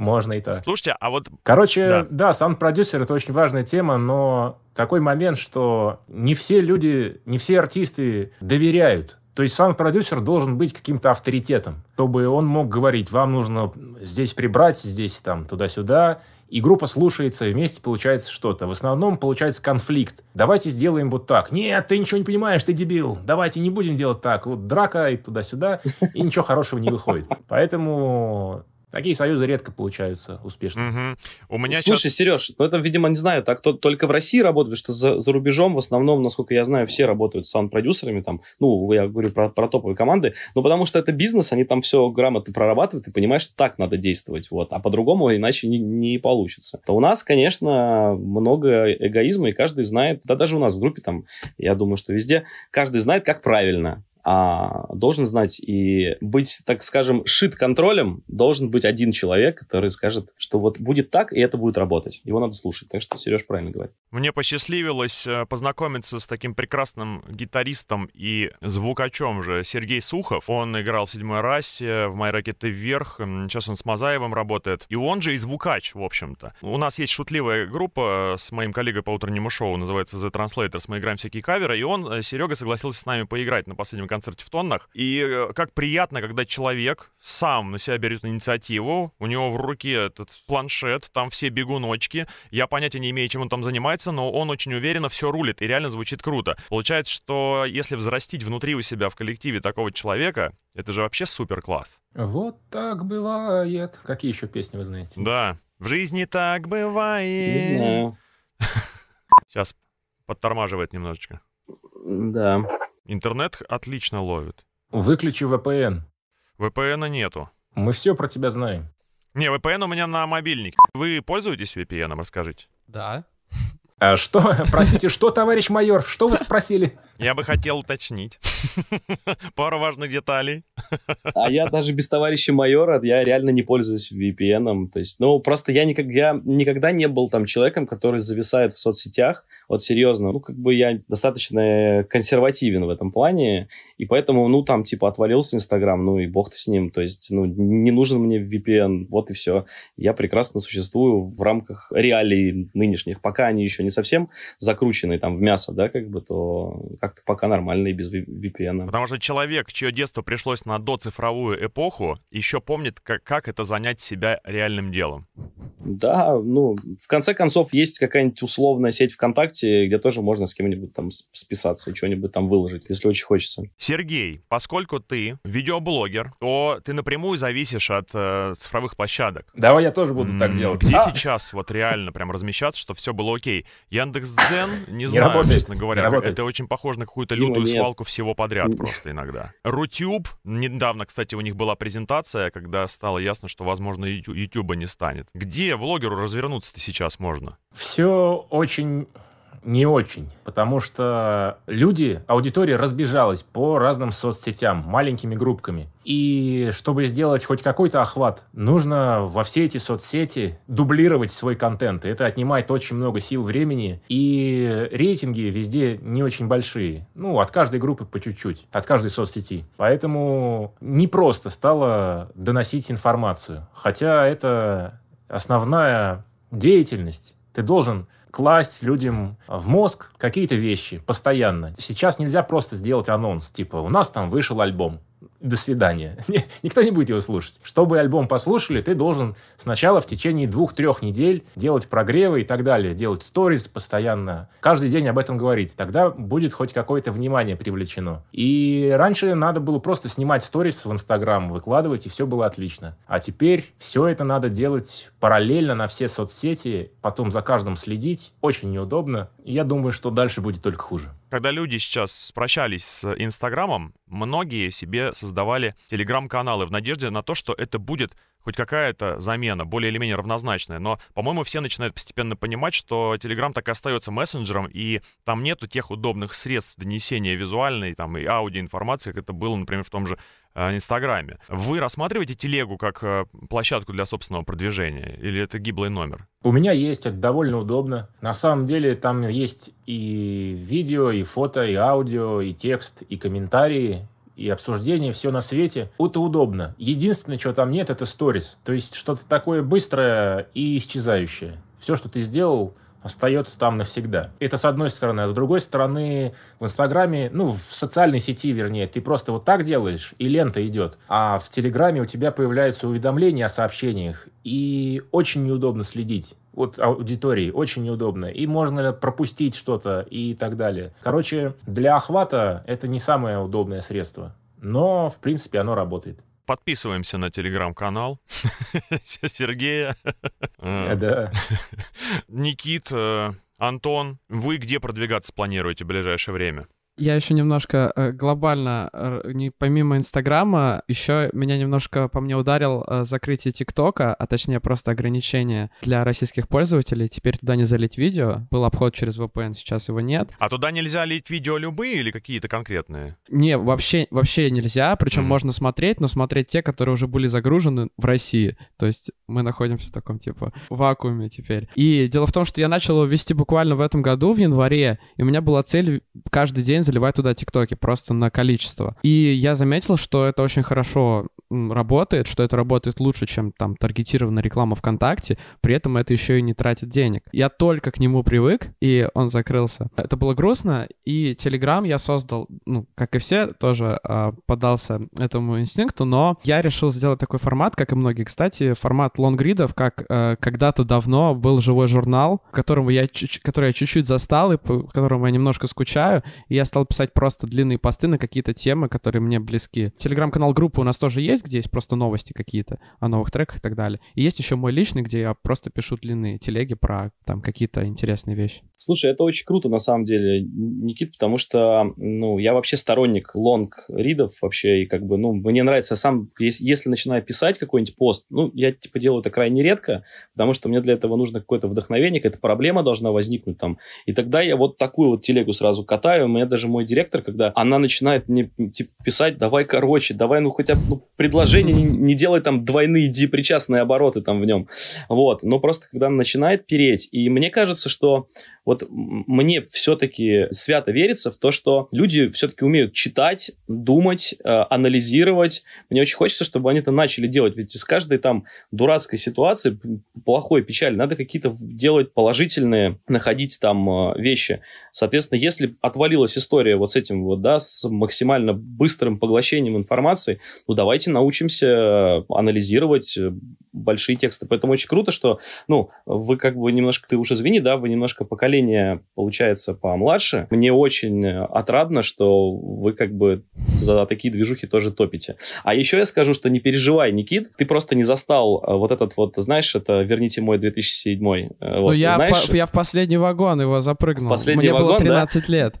можно и так. Слушайте, а вот... Короче, да, да саунд-продюсер — это очень важная тема, но такой момент, что не все люди, не все артисты доверяют то есть саунд-продюсер должен быть каким-то авторитетом, чтобы он мог говорить, вам нужно здесь прибрать, здесь там туда-сюда, и группа слушается, и вместе получается что-то. В основном получается конфликт. Давайте сделаем вот так. Нет, ты ничего не понимаешь, ты дебил. Давайте не будем делать так. Вот драка и туда-сюда, и ничего хорошего не выходит. Поэтому Такие союзы редко получаются успешными. Угу. У меня Слушай, сейчас... Сереж, ну это, видимо, не знаю, так то, только в России работают, что за, за рубежом в основном, насколько я знаю, все работают с саунд-продюсерами, там, ну, я говорю про, про топовые команды, но потому что это бизнес, они там все грамотно прорабатывают и понимают, что так надо действовать, вот, а по-другому иначе не, не получится. То у нас, конечно, много эгоизма, и каждый знает, да даже у нас в группе там, я думаю, что везде, каждый знает, как правильно а должен знать и быть, так скажем, шит контролем должен быть один человек, который скажет, что вот будет так, и это будет работать. Его надо слушать. Так что Сереж правильно говорит. Мне посчастливилось э, познакомиться с таким прекрасным гитаристом и звукачом же Сергей Сухов. Он играл в «Седьмой расе», в «Мои ракеты вверх». Сейчас он с Мазаевым работает. И он же и звукач, в общем-то. У нас есть шутливая группа с моим коллегой по утреннему шоу, называется The Translators. Мы играем всякие каверы, и он, э, Серега, согласился с нами поиграть на последнем концерте в тоннах. И э, как приятно, когда человек сам на себя берет инициативу, у него в руке этот планшет, там все бегуночки. Я понятия не имею, чем он там занимается, но он очень уверенно все рулит и реально звучит круто. Получается, что если взрастить внутри у себя в коллективе такого человека, это же вообще супер класс. Вот так бывает. Какие еще песни вы знаете? Да. В жизни так бывает. Не знаю. Сейчас подтормаживает немножечко. Да. Интернет отлично ловит. Выключи VPN. VPN нету. Мы все про тебя знаем. Не, VPN у меня на мобильнике. Вы пользуетесь VPN, расскажите? Да. А что? Простите, что, товарищ майор? Что вы спросили? Я бы хотел уточнить. Пару важных деталей. А я даже без товарища майора, я реально не пользуюсь VPN. То есть, ну, просто я никогда, я никогда не был там человеком, который зависает в соцсетях. Вот серьезно, ну, как бы я достаточно консервативен в этом плане, и поэтому, ну, там, типа, отвалился Инстаграм, ну, и бог ты с ним. То есть, ну, не нужен мне VPN, вот и все. Я прекрасно существую в рамках реалий нынешних. Пока они еще не совсем закручены там в мясо, да, как бы, то как-то пока нормально и без VPN. Потому что человек, чье детство пришлось на доцифровую эпоху, еще помнит, как, как это занять себя реальным делом. Да, ну, в конце концов, есть какая-нибудь условная сеть ВКонтакте, где тоже можно с кем-нибудь там списаться и что-нибудь там выложить, если очень хочется. Сергей, поскольку ты видеоблогер, то ты напрямую зависишь от э, цифровых площадок. Давай я тоже буду так делать. Где а! сейчас вот реально прям размещаться, что все было окей? Яндекс.Дзен, не знаю, не работает, честно говоря. Это очень похоже на какую-то лютую нет. свалку всего подряд просто иногда. Рутюб, недавно, кстати, у них была презентация, когда стало ясно, что, возможно, Ютуба не станет. Где блогеру развернуться-то сейчас можно? Все очень не очень, потому что люди, аудитория разбежалась по разным соцсетям, маленькими группками. И чтобы сделать хоть какой-то охват, нужно во все эти соцсети дублировать свой контент. Это отнимает очень много сил, времени. И рейтинги везде не очень большие. Ну, от каждой группы по чуть-чуть, от каждой соцсети. Поэтому непросто стало доносить информацию. Хотя это основная деятельность. Ты должен класть людям в мозг какие-то вещи постоянно. Сейчас нельзя просто сделать анонс, типа, у нас там вышел альбом до свидания. Никто не будет его слушать. Чтобы альбом послушали, ты должен сначала в течение двух-трех недель делать прогревы и так далее, делать сторис постоянно, каждый день об этом говорить. Тогда будет хоть какое-то внимание привлечено. И раньше надо было просто снимать сторис в Инстаграм, выкладывать, и все было отлично. А теперь все это надо делать параллельно на все соцсети, потом за каждым следить. Очень неудобно. Я думаю, что дальше будет только хуже. Когда люди сейчас прощались с Инстаграмом, многие себе создавали телеграм-каналы в надежде на то, что это будет хоть какая-то замена, более или менее равнозначная. Но, по-моему, все начинают постепенно понимать, что Telegram так и остается мессенджером, и там нету тех удобных средств донесения визуальной там, и аудиоинформации, как это было, например, в том же Инстаграме. Вы рассматриваете телегу как э, площадку для собственного продвижения? Или это гиблый номер? У меня есть, это довольно удобно. На самом деле там есть и видео, и фото, и аудио, и текст, и комментарии, и обсуждение, все на свете. Это удобно. Единственное, что там нет, это сторис. То есть что-то такое быстрое и исчезающее. Все, что ты сделал, остается там навсегда. Это с одной стороны. А с другой стороны, в Инстаграме, ну, в социальной сети, вернее, ты просто вот так делаешь, и лента идет. А в Телеграме у тебя появляются уведомления о сообщениях, и очень неудобно следить. Вот аудитории очень неудобно. И можно пропустить что-то и так далее. Короче, для охвата это не самое удобное средство. Но, в принципе, оно работает подписываемся на телеграм-канал Сергея. Да. Никит, э, Антон, вы где продвигаться планируете в ближайшее время? Я еще немножко э, глобально, э, не, помимо Инстаграма, еще меня немножко по мне ударил э, закрытие ТикТока, а точнее просто ограничение для российских пользователей. Теперь туда не залить видео. Был обход через VPN, сейчас его нет. А туда нельзя лить видео любые или какие-то конкретные? Не, вообще, вообще нельзя. Причем mm-hmm. можно смотреть, но смотреть те, которые уже были загружены в России. То есть мы находимся в таком типа вакууме теперь. И дело в том, что я начал его вести буквально в этом году, в январе, и у меня была цель каждый день заливать туда тиктоки просто на количество. И я заметил, что это очень хорошо работает, что это работает лучше, чем там таргетированная реклама ВКонтакте, при этом это еще и не тратит денег. Я только к нему привык, и он закрылся. Это было грустно, и Telegram я создал, ну, как и все, тоже э, подался этому инстинкту, но я решил сделать такой формат, как и многие, кстати, формат лонгридов, как э, когда-то давно был живой журнал, которому я, который я чуть-чуть застал, и по которому я немножко скучаю, и я стал писать просто длинные посты на какие-то темы, которые мне близки. Телеграм-канал группы у нас тоже есть, где есть просто новости какие-то о новых треках и так далее. И есть еще мой личный, где я просто пишу длинные телеги про там какие-то интересные вещи. Слушай, это очень круто, на самом деле, Никит, потому что, ну, я вообще сторонник лонг-ридов вообще, и как бы, ну, мне нравится, я сам, если, начинаю писать какой-нибудь пост, ну, я, типа, делаю это крайне редко, потому что мне для этого нужно какое-то вдохновение, какая-то проблема должна возникнуть там, и тогда я вот такую вот телегу сразу катаю, меня даже мой директор, когда она начинает мне, типа, писать, давай короче, давай, ну, хотя бы ну, предложение, не, не делай там двойные депричастные обороты там в нем, вот, но просто когда она начинает переть, и мне кажется, что вот мне все-таки свято верится в то, что люди все-таки умеют читать, думать, э, анализировать. Мне очень хочется, чтобы они это начали делать. Ведь из каждой там дурацкой ситуации, плохой, печали, надо какие-то делать положительные, находить там э, вещи. Соответственно, если отвалилась история вот с этим вот, да, с максимально быстрым поглощением информации, ну давайте научимся анализировать большие тексты. Поэтому очень круто, что, ну, вы как бы немножко, ты уже извини, да, вы немножко поколение, получается, помладше. Мне очень отрадно, что вы как бы за такие движухи тоже топите. А еще я скажу, что не переживай, Никит, ты просто не застал э, вот этот вот, знаешь, это «Верните мой 2007». Э, вот, ну, я, знаешь, в, я в последний вагон его запрыгнул. В последний Мне вагон, было 13 да? лет.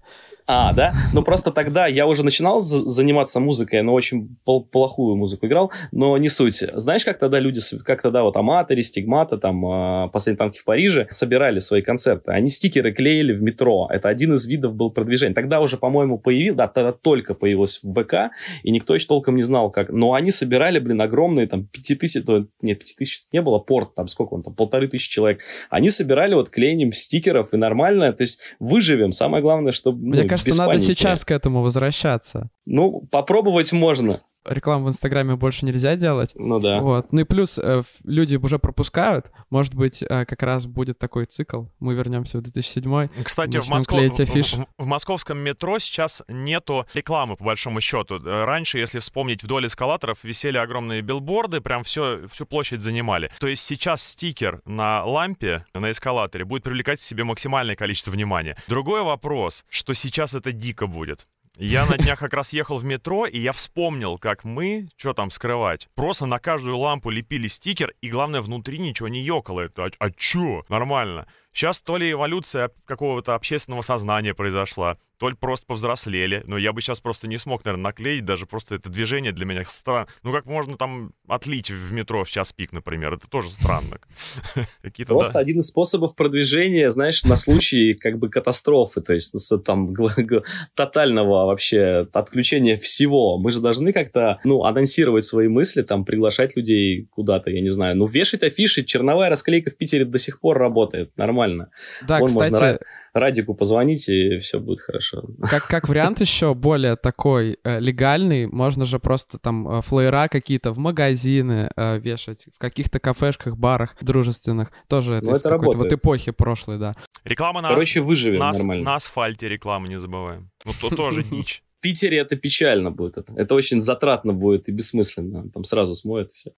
А, да? Ну, просто тогда я уже начинал заниматься музыкой, но очень плохую музыку играл, но не суть. Знаешь, как тогда люди, как тогда вот Аматори, Стигмата, там, а, Последние танки в Париже собирали свои концерты? Они стикеры клеили в метро. Это один из видов был продвижения. Тогда уже, по-моему, появилось, да, тогда только появилось в ВК, и никто еще толком не знал, как. Но они собирали, блин, огромные, там, пяти тысяч, нет, пяти тысяч не было, порт, там, сколько он там, полторы тысячи человек. Они собирали вот клеением стикеров, и нормально, то есть выживем. Самое главное, чтобы... Ну, кажется, надо сейчас к этому возвращаться. Ну, попробовать можно рекламу в Инстаграме больше нельзя делать. Ну да. Вот. Ну и плюс э, люди уже пропускают. Может быть, э, как раз будет такой цикл. Мы вернемся в 2007 Кстати, в, Москве в, в, в московском метро сейчас нету рекламы, по большому счету. Э, раньше, если вспомнить, вдоль эскалаторов висели огромные билборды, прям все, всю площадь занимали. То есть сейчас стикер на лампе, на эскалаторе будет привлекать к себе максимальное количество внимания. Другой вопрос, что сейчас это дико будет. Я на днях как раз ехал в метро, и я вспомнил, как мы, что там скрывать, просто на каждую лампу лепили стикер, и главное, внутри ничего не ёкало. Это, а, а чё? Нормально. Сейчас то ли эволюция какого-то общественного сознания произошла, то ли просто повзрослели. Но я бы сейчас просто не смог, наверное, наклеить, даже просто это движение для меня странно. Ну, как можно там отлить в метро в час пик, например, это тоже странно. Просто один из способов продвижения, знаешь, на случай как бы катастрофы, то есть там тотального вообще отключения всего. Мы же должны как-то, ну, анонсировать свои мысли, там, приглашать людей куда-то, я не знаю. Ну, вешать афиши, черновая расклейка в Питере до сих пор работает, нормально. Да, кстати... Радику позвонить, и все будет хорошо. Как, как вариант еще более такой э, легальный, можно же просто там э, флеера какие-то в магазины э, вешать, в каких-то кафешках, барах дружественных. Тоже это, ну, это работает. вот эпохи прошлой, да. Реклама на... Короче, выживем на, нормально. На асфальте реклама, не забываем. Ну, то тоже дичь. В Питере это печально будет. Это, это очень затратно будет и бессмысленно. Там сразу смоет все.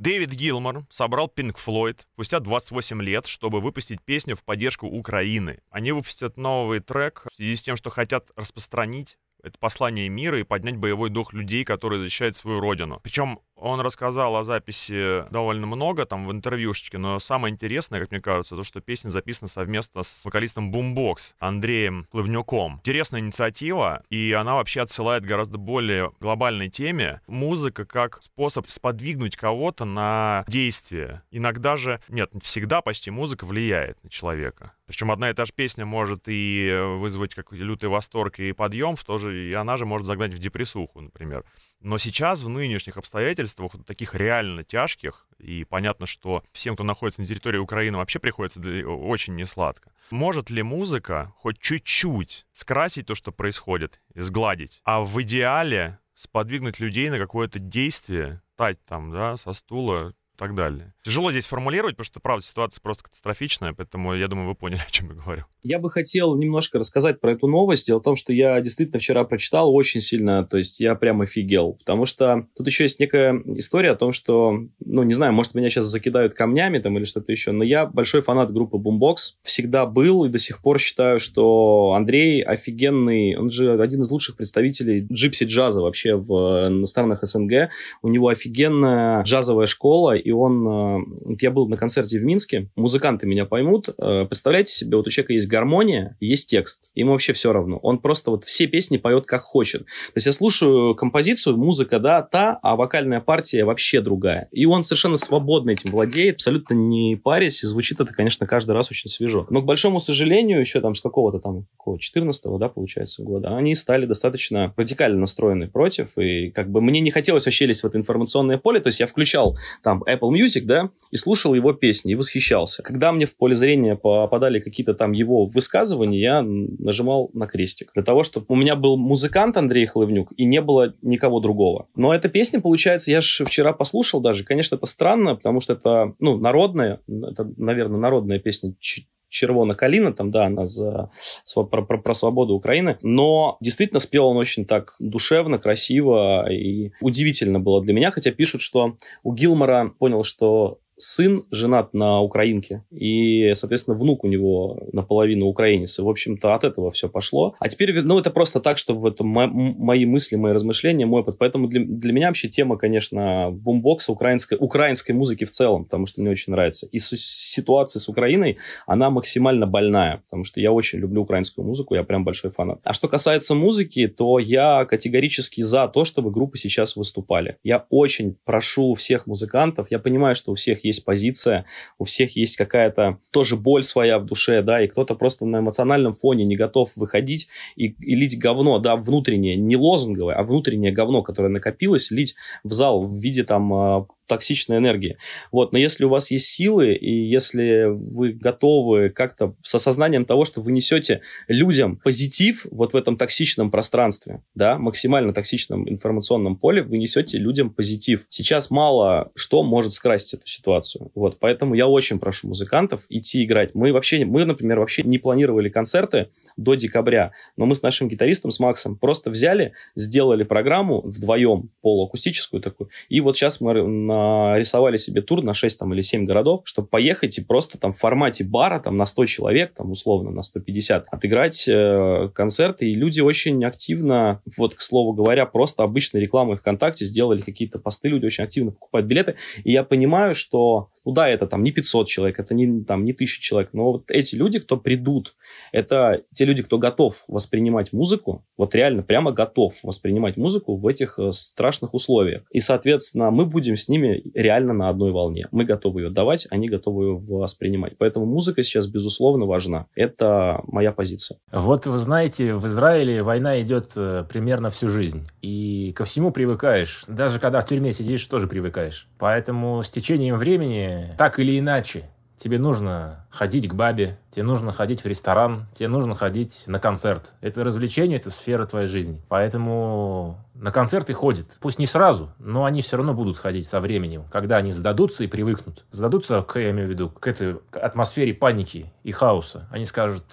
Дэвид Гилмор собрал Pink Floyd спустя 28 лет, чтобы выпустить песню в поддержку Украины. Они выпустят новый трек в связи с тем, что хотят распространить это послание мира и поднять боевой дух людей, которые защищают свою родину. Причем он рассказал о записи довольно много там в интервьюшечке, но самое интересное, как мне кажется, то, что песня записана совместно с вокалистом Boombox Андреем Плывнюком. Интересная инициатива, и она вообще отсылает гораздо более глобальной теме. Музыка как способ сподвигнуть кого-то на действие. Иногда же, нет, всегда почти музыка влияет на человека. Причем одна и та же песня может и вызвать какой-то лютый восторг и подъем, в то же, и она же может загнать в депрессуху, например. Но сейчас, в нынешних обстоятельствах, вот таких реально тяжких, и понятно, что всем, кто находится на территории Украины, вообще приходится очень несладко. Может ли музыка хоть чуть-чуть скрасить то, что происходит, сгладить, а в идеале сподвигнуть людей на какое-то действие, стать там, да, со стула, так далее. Тяжело здесь формулировать, потому что, правда, ситуация просто катастрофичная, поэтому я думаю, вы поняли, о чем я говорю. Я бы хотел немножко рассказать про эту новость. Дело в том, что я действительно вчера прочитал очень сильно, то есть я прям офигел, потому что тут еще есть некая история о том, что, ну, не знаю, может, меня сейчас закидают камнями там или что-то еще, но я большой фанат группы Boombox, всегда был и до сих пор считаю, что Андрей офигенный, он же один из лучших представителей джипси джаза вообще в странах СНГ, у него офигенная джазовая школа, и и он... Э, я был на концерте в Минске, музыканты меня поймут. Э, представляете себе, вот у человека есть гармония, есть текст, ему вообще все равно. Он просто вот все песни поет как хочет. То есть я слушаю композицию, музыка, да, та, а вокальная партия вообще другая. И он совершенно свободно этим владеет, абсолютно не парясь, и звучит это, конечно, каждый раз очень свежо. Но, к большому сожалению, еще там с какого-то там, какого, 14-го, да, получается, года, они стали достаточно радикально настроены против, и как бы мне не хотелось вообще лезть в это информационное поле, то есть я включал там Apple Music, да, и слушал его песни, и восхищался. Когда мне в поле зрения попадали какие-то там его высказывания, я нажимал на крестик. Для того, чтобы у меня был музыкант Андрей Хлывнюк, и не было никого другого. Но эта песня, получается, я же вчера послушал даже, конечно, это странно, потому что это, ну, народная, это, наверное, народная песня Червона Калина, там, да, она за, про, про, про свободу Украины, но действительно спел он очень так душевно, красиво и удивительно было для меня, хотя пишут, что у Гилмора понял, что сын женат на украинке, и, соответственно, внук у него наполовину украинец. И, в общем-то, от этого все пошло. А теперь, ну, это просто так, чтобы это мои мысли, мои размышления, мой опыт. Поэтому для, для меня вообще тема, конечно, бумбокса, украинской, украинской музыки в целом, потому что мне очень нравится. И с, ситуация с Украиной, она максимально больная, потому что я очень люблю украинскую музыку, я прям большой фанат. А что касается музыки, то я категорически за то, чтобы группы сейчас выступали. Я очень прошу всех музыкантов, я понимаю, что у всех есть позиция, у всех есть какая-то тоже боль своя в душе, да, и кто-то просто на эмоциональном фоне не готов выходить и, и лить говно, да, внутреннее, не лозунговое, а внутреннее говно, которое накопилось, лить в зал в виде там а, токсичной энергии. Вот, но если у вас есть силы, и если вы готовы как-то с осознанием того, что вы несете людям позитив вот в этом токсичном пространстве, да, максимально токсичном информационном поле, вы несете людям позитив. Сейчас мало что может скрасить эту ситуацию. Вот, поэтому я очень прошу музыкантов идти играть. Мы вообще, мы, например, вообще не планировали концерты до декабря, но мы с нашим гитаристом, с Максом, просто взяли, сделали программу вдвоем, полуакустическую такую, и вот сейчас мы на рисовали себе тур на 6 там, или 7 городов, чтобы поехать и просто там в формате бара там, на 100 человек, там условно на 150, отыграть э, концерты. И люди очень активно, вот, к слову говоря, просто обычной рекламой ВКонтакте сделали какие-то посты, люди очень активно покупают билеты. И я понимаю, что, ну да, это там не 500 человек, это не, там, не 1000 человек, но вот эти люди, кто придут, это те люди, кто готов воспринимать музыку, вот реально прямо готов воспринимать музыку в этих э, страшных условиях. И, соответственно, мы будем с ними реально на одной волне. Мы готовы ее давать, они готовы ее воспринимать. Поэтому музыка сейчас, безусловно, важна. Это моя позиция. Вот вы знаете, в Израиле война идет э, примерно всю жизнь. И ко всему привыкаешь. Даже когда в тюрьме сидишь, тоже привыкаешь. Поэтому с течением времени, так или иначе, тебе нужно ходить к бабе, тебе нужно ходить в ресторан, тебе нужно ходить на концерт. Это развлечение, это сфера твоей жизни. Поэтому на концерты ходят. Пусть не сразу, но они все равно будут ходить со временем, когда они зададутся и привыкнут. Зададутся, к, я имею в виду, к этой атмосфере паники и хаоса. Они скажут,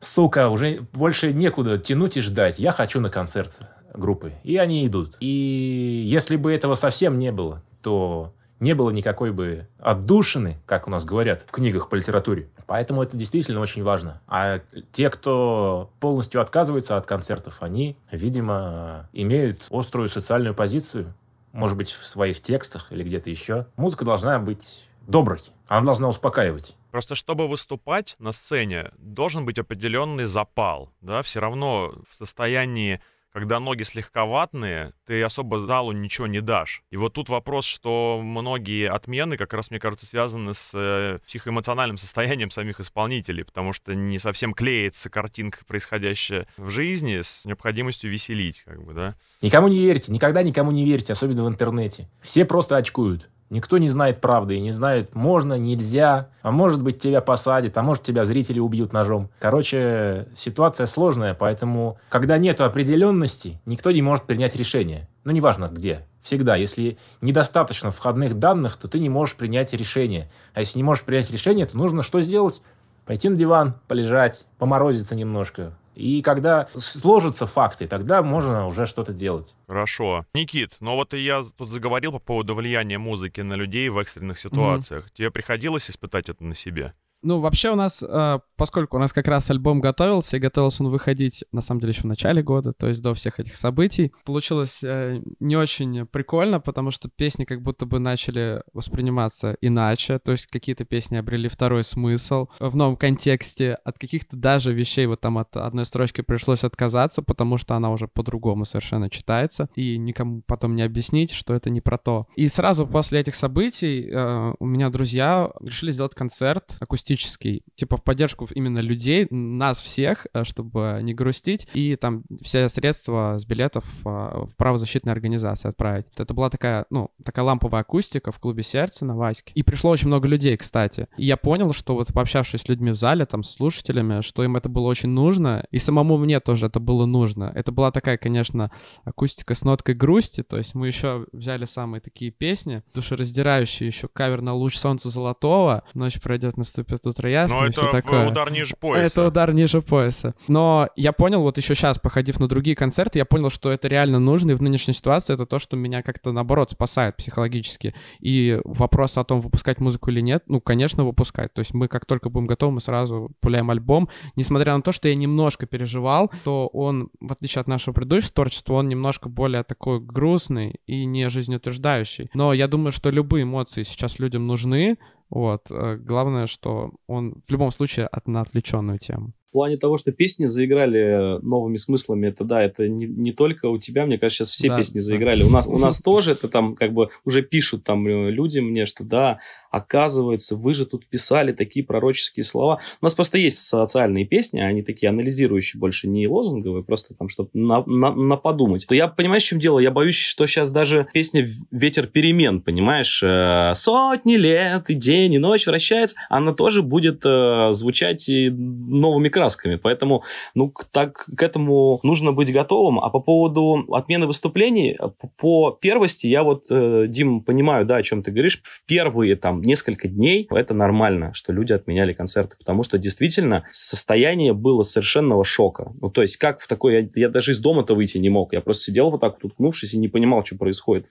сука, уже больше некуда тянуть и ждать. Я хочу на концерт группы. И они идут. И если бы этого совсем не было, то не было никакой бы отдушины, как у нас говорят в книгах по литературе. Поэтому это действительно очень важно. А те, кто полностью отказывается от концертов, они, видимо, имеют острую социальную позицию, может быть, в своих текстах или где-то еще. Музыка должна быть доброй, она должна успокаивать. Просто чтобы выступать на сцене, должен быть определенный запал, да, все равно в состоянии когда ноги слегка ватные, ты особо залу ничего не дашь. И вот тут вопрос, что многие отмены, как раз, мне кажется, связаны с э, психоэмоциональным состоянием самих исполнителей, потому что не совсем клеится картинка, происходящая в жизни, с необходимостью веселить, как бы, да. Никому не верьте, никогда никому не верьте, особенно в интернете. Все просто очкуют. Никто не знает правды и не знает, можно, нельзя, а может быть тебя посадят, а может тебя зрители убьют ножом. Короче, ситуация сложная, поэтому, когда нет определенности, никто не может принять решение. Ну, неважно где. Всегда. Если недостаточно входных данных, то ты не можешь принять решение. А если не можешь принять решение, то нужно что сделать? Пойти на диван, полежать, поморозиться немножко, и когда сложатся факты, тогда можно уже что-то делать. Хорошо. Никит, ну вот я тут заговорил по поводу влияния музыки на людей в экстренных ситуациях. Mm-hmm. Тебе приходилось испытать это на себе? Ну, вообще у нас, э, поскольку у нас как раз альбом готовился, и готовился он выходить, на самом деле, еще в начале года, то есть до всех этих событий, получилось э, не очень прикольно, потому что песни как будто бы начали восприниматься иначе, то есть какие-то песни обрели второй смысл в новом контексте, от каких-то даже вещей, вот там от одной строчки пришлось отказаться, потому что она уже по-другому совершенно читается, и никому потом не объяснить, что это не про то. И сразу после этих событий э, у меня друзья решили сделать концерт акустический, типа в поддержку именно людей, нас всех, э, чтобы не грустить, и там все средства с билетов э, в правозащитные организации отправить. Это была такая, ну, такая ламповая акустика в клубе сердца на Ваське. И пришло очень много людей, кстати. И я понял, что вот пообщавшись с людьми в зале, там, с слушателями, что им это было очень нужно, и самому мне тоже это было нужно. Это была такая, конечно, акустика с ноткой грусти, то есть мы еще взяли самые такие песни, душераздирающие, еще кавер на луч солнца золотого, ночь пройдет, наступит утро ясно, Но это такое. удар ниже пояса. Это удар ниже пояса. Но я понял, вот еще сейчас, походив на другие концерты, я понял, что это реально нужно, и в нынешней ситуации это то, что меня как-то, наоборот, спасает психологически. И вопрос о том, выпускать музыку или нет, ну, конечно, выпускать. То есть мы как только будем готовы, мы сразу пуляем альбом. Несмотря на то, что я немножко переживал, то он, в отличие от нашего предыдущего творчества, он немножко более такой грустный и не жизнеутверждающий. Но я думаю, что любые эмоции сейчас людям нужны, вот. э, Главное, что он в любом случае от, на отвлеченную тему. В плане того, что песни заиграли новыми смыслами, это да, это не, не только у тебя, мне кажется, сейчас все Да, песни да. заиграли. У нас, у нас тоже это там как бы уже пишут там э, люди мне, что да, оказывается, вы же тут писали такие пророческие слова. У нас просто есть социальные песни, они такие анализирующие, больше не лозунговые, просто там, чтобы на, на, на подумать. То я понимаю, в чем дело, я боюсь, что сейчас даже песня «Ветер перемен», понимаешь, э, сотни лет и день, и ночь вращается, она тоже будет э, звучать и новыми красками. Поэтому, ну, так к этому нужно быть готовым. А по поводу отмены выступлений, э, по первости, я вот, э, Дим, понимаю, да, о чем ты говоришь, в первые там несколько дней это нормально, что люди отменяли концерты, потому что действительно состояние было совершенного шока. Ну, то есть, как в такой... Я, я даже из дома-то выйти не мог. Я просто сидел вот так вот, уткнувшись, и не понимал, что происходит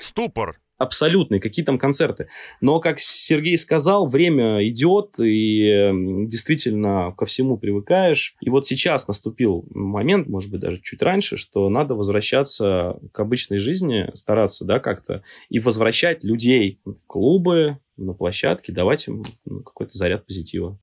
Ступор. Абсолютный, какие там концерты. Но, как Сергей сказал, время идет, и м, действительно ко всему привыкаешь. И вот сейчас наступил момент, может быть, даже чуть раньше, что надо возвращаться к обычной жизни, стараться, да, как-то, и возвращать людей в клубы, на площадке, давать им ну, какой-то заряд позитива.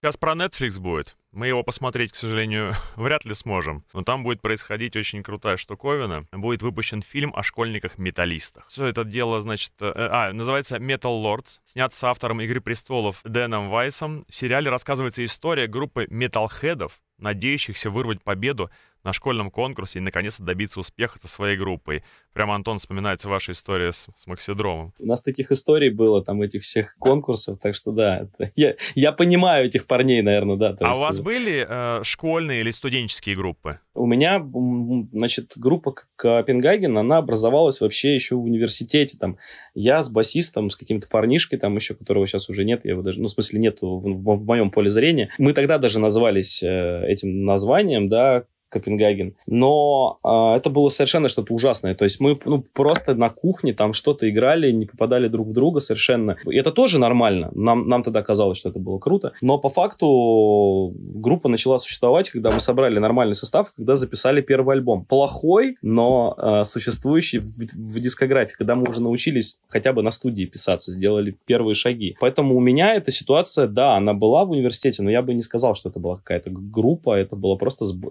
Сейчас про Netflix будет. Мы его посмотреть, к сожалению, вряд ли сможем. Но там будет происходить очень крутая штуковина. Будет выпущен фильм о школьниках-металлистах. Все это дело, значит... э, А, называется Metal Lords. Снят с автором «Игры престолов» Дэном Вайсом. В сериале рассказывается история группы металлхедов, надеющихся вырвать победу на школьном конкурсе и наконец-то добиться успеха со своей группой. Прямо, Антон, вспоминается ваша история с, с Максидромом. У нас таких историй было, там, этих всех конкурсов, так что да, это- я, я понимаю этих парней, наверное, да. А у есть, вас э, были э, школьные или студенческие группы? У меня, значит, группа Копенгаген, она образовалась вообще еще в университете. Там я с басистом, с каким-то парнишкой, там еще, которого сейчас уже нет, я его даже, ну, в смысле, нету в, в- в моем поле зрения. Мы тогда даже назывались э, этим названием, да, Копенгаген. Но а, это было совершенно что-то ужасное. То есть мы ну, просто на кухне там что-то играли, не попадали друг в друга совершенно. И это тоже нормально. Нам, нам тогда казалось, что это было круто. Но по факту группа начала существовать, когда мы собрали нормальный состав, когда записали первый альбом. Плохой, но а, существующий в, в дискографии, когда мы уже научились хотя бы на студии писаться, сделали первые шаги. Поэтому у меня эта ситуация, да, она была в университете, но я бы не сказал, что это была какая-то группа, это было просто сб-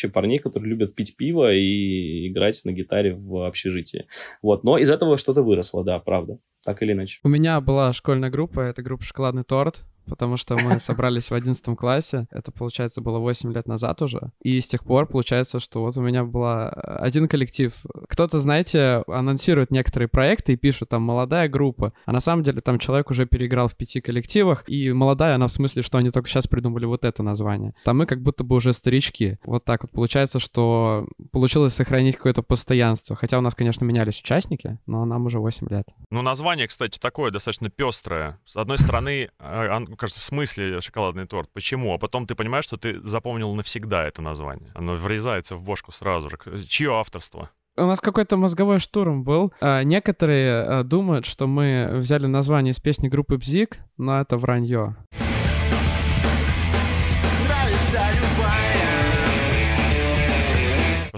сборище парней, которые любят пить пиво и играть на гитаре в общежитии. Вот, но из этого что-то выросло, да, правда, так или иначе. У меня была школьная группа, это группа «Шоколадный торт», потому что мы собрались в 11 классе. Это, получается, было 8 лет назад уже. И с тех пор получается, что вот у меня была один коллектив. Кто-то, знаете, анонсирует некоторые проекты и пишут там «молодая группа», а на самом деле там человек уже переиграл в пяти коллективах, и молодая она в смысле, что они только сейчас придумали вот это название. Там мы как будто бы уже старички. Вот так вот получается, что получилось сохранить какое-то постоянство. Хотя у нас, конечно, менялись участники, но нам уже 8 лет. Ну, название, кстати, такое достаточно пестрое. С одной стороны, э, он, кажется, в смысле шоколадный торт. Почему? А потом ты понимаешь, что ты запомнил навсегда это название. Оно врезается в бошку сразу же. Чье авторство? У нас какой-то мозговой штурм был. А, некоторые а, думают, что мы взяли название из песни группы Бзик, но это вранье.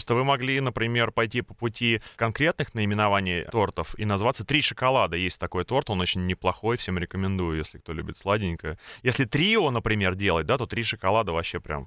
Просто вы могли, например, пойти по пути конкретных наименований тортов и назваться «Три шоколада». Есть такой торт, он очень неплохой, всем рекомендую, если кто любит сладенькое. Если трио, например, делать, да, то «Три шоколада» вообще прям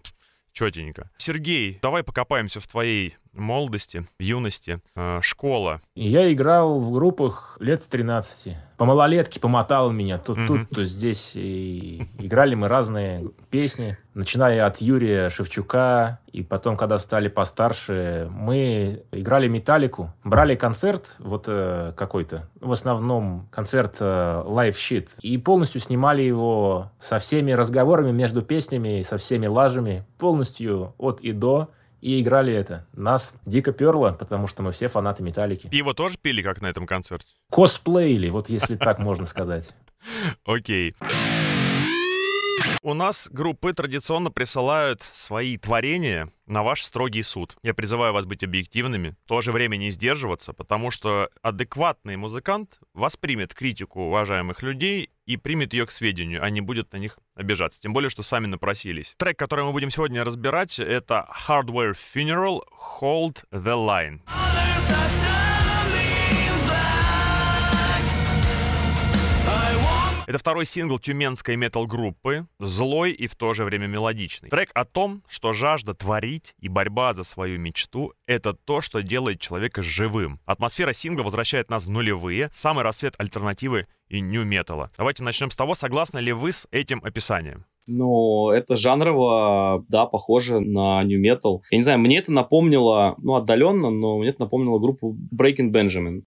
четенько. Сергей, давай покопаемся в твоей молодости, в юности, э, школа. Я играл в группах лет с 13. По малолетке помотал меня тут, mm-hmm. тут, то здесь. И играли мы разные песни, начиная от Юрия Шевчука, и потом, когда стали постарше, мы играли металлику, брали концерт вот э, какой-то, в основном концерт э, Live Shit, и полностью снимали его со всеми разговорами между песнями, со всеми лажами, полностью от и до и играли это. Нас дико перло, потому что мы все фанаты Металлики. Пиво тоже пили, как на этом концерте? Косплеили, вот если так можно сказать. Окей. У нас группы традиционно присылают свои творения на ваш строгий суд. Я призываю вас быть объективными, в то же время не сдерживаться, потому что адекватный музыкант воспримет критику уважаемых людей и примет ее к сведению, а не будет на них обижаться. Тем более, что сами напросились. Трек, который мы будем сегодня разбирать, это Hardware Funeral Hold the Line. Это второй сингл тюменской метал-группы, злой и в то же время мелодичный. Трек о том, что жажда творить и борьба за свою мечту — это то, что делает человека живым. Атмосфера сингла возвращает нас в нулевые, самый рассвет альтернативы и нью-металла. Давайте начнем с того, согласны ли вы с этим описанием? Ну, это жанрово, да, похоже на New Metal. Я не знаю, мне это напомнило, ну, отдаленно, но мне это напомнило группу Breaking Benjamin.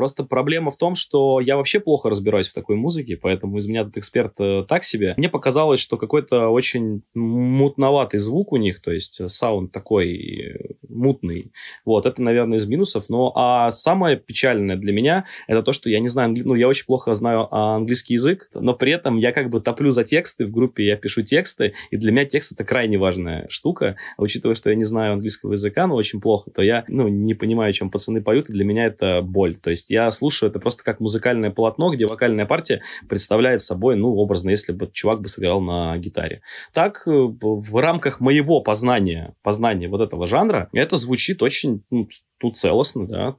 Просто проблема в том, что я вообще плохо разбираюсь в такой музыке, поэтому из меня этот эксперт э, так себе. Мне показалось, что какой-то очень мутноватый звук у них, то есть э, саунд такой э, мутный. Вот, это, наверное, из минусов. Но а самое печальное для меня, это то, что я не знаю, англи... ну, я очень плохо знаю английский язык, но при этом я как бы топлю за тексты, в группе я пишу тексты, и для меня текст это крайне важная штука. А учитывая, что я не знаю английского языка, но очень плохо, то я, ну, не понимаю, чем пацаны поют, и для меня это боль. То есть я слушаю это просто как музыкальное полотно, где вокальная партия представляет собой, ну, образно, если бы чувак бы сыграл на гитаре. Так, э, в рамках моего познания, познания вот этого жанра, это звучит очень, ну, ну целостно, да,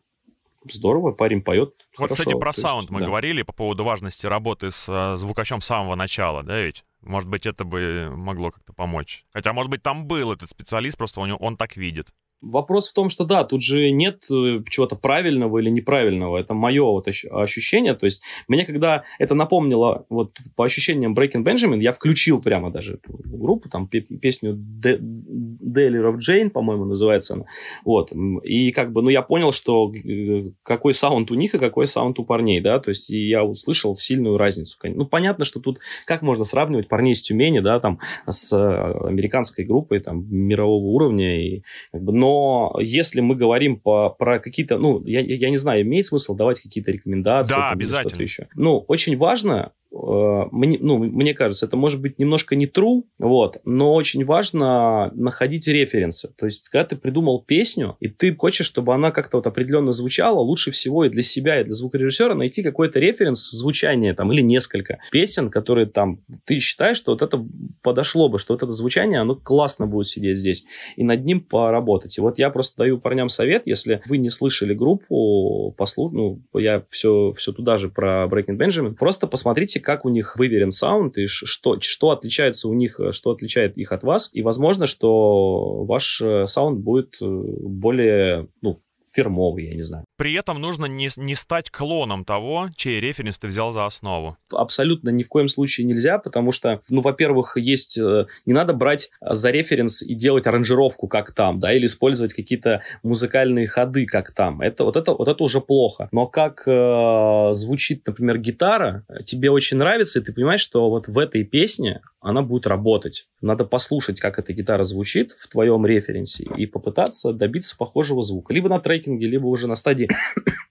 здорово, парень поет. Вот, хорошо, кстати, про саунд есть, мы да. говорили по поводу важности работы с э, звукачом с самого начала, да, ведь? Может быть, это бы могло как-то помочь. Хотя, может быть, там был этот специалист, просто он, он так видит. Вопрос в том, что да, тут же нет э, чего-то правильного или неправильного. Это мое вот ощущение. То есть мне когда это напомнило, вот по ощущениям Breaking Benjamin, я включил прямо даже эту группу, там песню Daily of Jane, по-моему, называется она. Вот. И как бы, ну, я понял, что э, какой саунд у них и какой саунд у парней, да, то есть я услышал сильную разницу. Ну, понятно, что тут как можно сравнивать парней из Тюмени, да, там, с э, американской группой, там, мирового уровня, и, как бы, но но если мы говорим по, про какие-то, ну, я, я не знаю, имеет смысл давать какие-то рекомендации? Да, обязательно. Еще. Ну, очень важно мне, ну, мне кажется, это может быть немножко не true, вот, но очень важно находить референсы. То есть, когда ты придумал песню, и ты хочешь, чтобы она как-то вот определенно звучала, лучше всего и для себя, и для звукорежиссера найти какой-то референс звучания там, или несколько песен, которые там, ты считаешь, что вот это подошло бы, что вот это звучание, оно классно будет сидеть здесь, и над ним поработать. И вот я просто даю парням совет, если вы не слышали группу, послушайте, ну, я все, все туда же про Breaking Benjamin, просто посмотрите, как у них выверен саунд, и что, что отличается у них, что отличает их от вас. И возможно, что ваш э, саунд будет э, более, ну, фирмовый, я не знаю. При этом нужно не, не стать клоном того, чей референс ты взял за основу. Абсолютно ни в коем случае нельзя, потому что, ну, во-первых, есть... Э, не надо брать за референс и делать аранжировку, как там, да, или использовать какие-то музыкальные ходы, как там. Это, вот, это, вот это уже плохо. Но как э, звучит, например, гитара, тебе очень нравится, и ты понимаешь, что вот в этой песне она будет работать. Надо послушать, как эта гитара звучит в твоем референсе и попытаться добиться похожего звука. Либо на трекинге, либо уже на стадии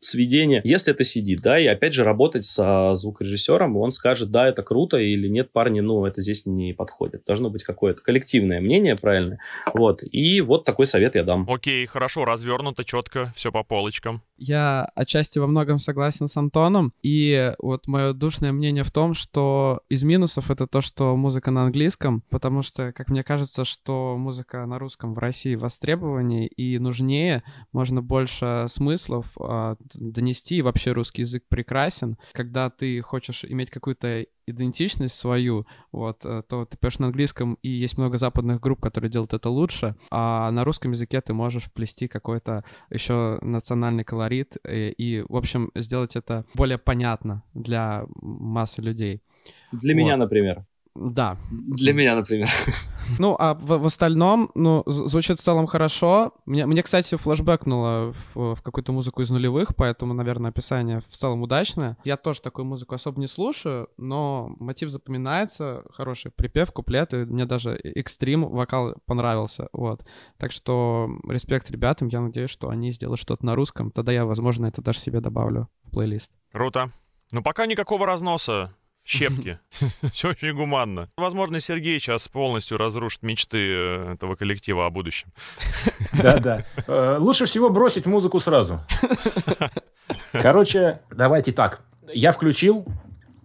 сведения. Если это сидит, да, и опять же работать со звукорежиссером, он скажет, да, это круто, или нет, парни, ну, это здесь не подходит. Должно быть какое-то коллективное мнение, правильно? Вот. И вот такой совет я дам. Окей, хорошо, развернуто, четко, все по полочкам. Я отчасти во многом согласен с Антоном, и вот мое душное мнение в том, что из минусов это то, что музыка на английском, потому что, как мне кажется, что музыка на русском в России востребованнее и нужнее, можно больше смыслов э, донести, и вообще русский язык прекрасен. Когда ты хочешь иметь какую-то идентичность свою, вот, э, то ты пьешь на английском, и есть много западных групп, которые делают это лучше, а на русском языке ты можешь вплести какой-то еще национальный колорит и, э, и, в общем, сделать это более понятно для массы людей. Для вот. меня, например. Да. Для меня, например. Ну, а в, в остальном, ну, звучит в целом хорошо. Мне, мне кстати, флешбэкнуло в, в какую-то музыку из нулевых, поэтому, наверное, описание в целом удачное. Я тоже такую музыку особо не слушаю, но мотив запоминается, хороший припев, куплет, и мне даже экстрим, вокал понравился, вот. Так что респект ребятам, я надеюсь, что они сделают что-то на русском, тогда я, возможно, это даже себе добавлю в плейлист. Круто. Ну, пока никакого разноса щепки. Все очень гуманно. Возможно, Сергей сейчас полностью разрушит мечты э, этого коллектива о будущем. Да-да. Э, лучше всего бросить музыку сразу. Короче, давайте так. Я включил,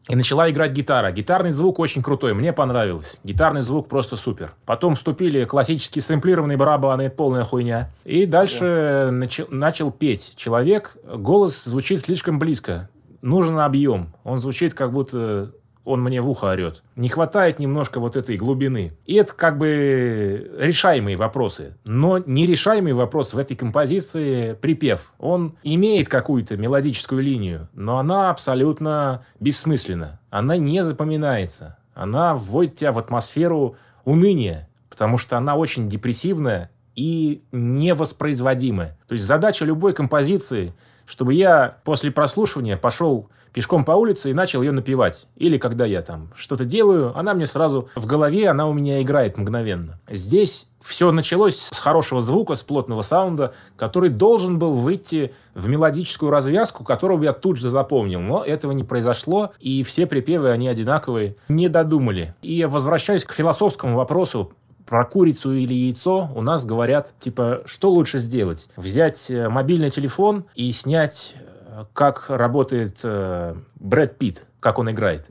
и начала играть гитара. Гитарный звук очень крутой, мне понравилось. Гитарный звук просто супер. Потом вступили классические сэмплированные барабаны, это полная хуйня. И дальше да. начал, начал петь человек. Голос звучит слишком близко нужен объем. Он звучит как будто он мне в ухо орет. Не хватает немножко вот этой глубины. И это как бы решаемые вопросы. Но нерешаемый вопрос в этой композиции припев. Он имеет какую-то мелодическую линию, но она абсолютно бессмысленна. Она не запоминается. Она вводит тебя в атмосферу уныния, потому что она очень депрессивная и невоспроизводимая. То есть задача любой композиции – чтобы я после прослушивания пошел пешком по улице и начал ее напевать. Или когда я там что-то делаю, она мне сразу в голове, она у меня играет мгновенно. Здесь все началось с хорошего звука, с плотного саунда, который должен был выйти в мелодическую развязку, которую я тут же запомнил. Но этого не произошло, и все припевы, они одинаковые, не додумали. И я возвращаюсь к философскому вопросу, про курицу или яйцо у нас говорят, типа, что лучше сделать? Взять э, мобильный телефон и снять, э, как работает э, Брэд Питт, как он играет.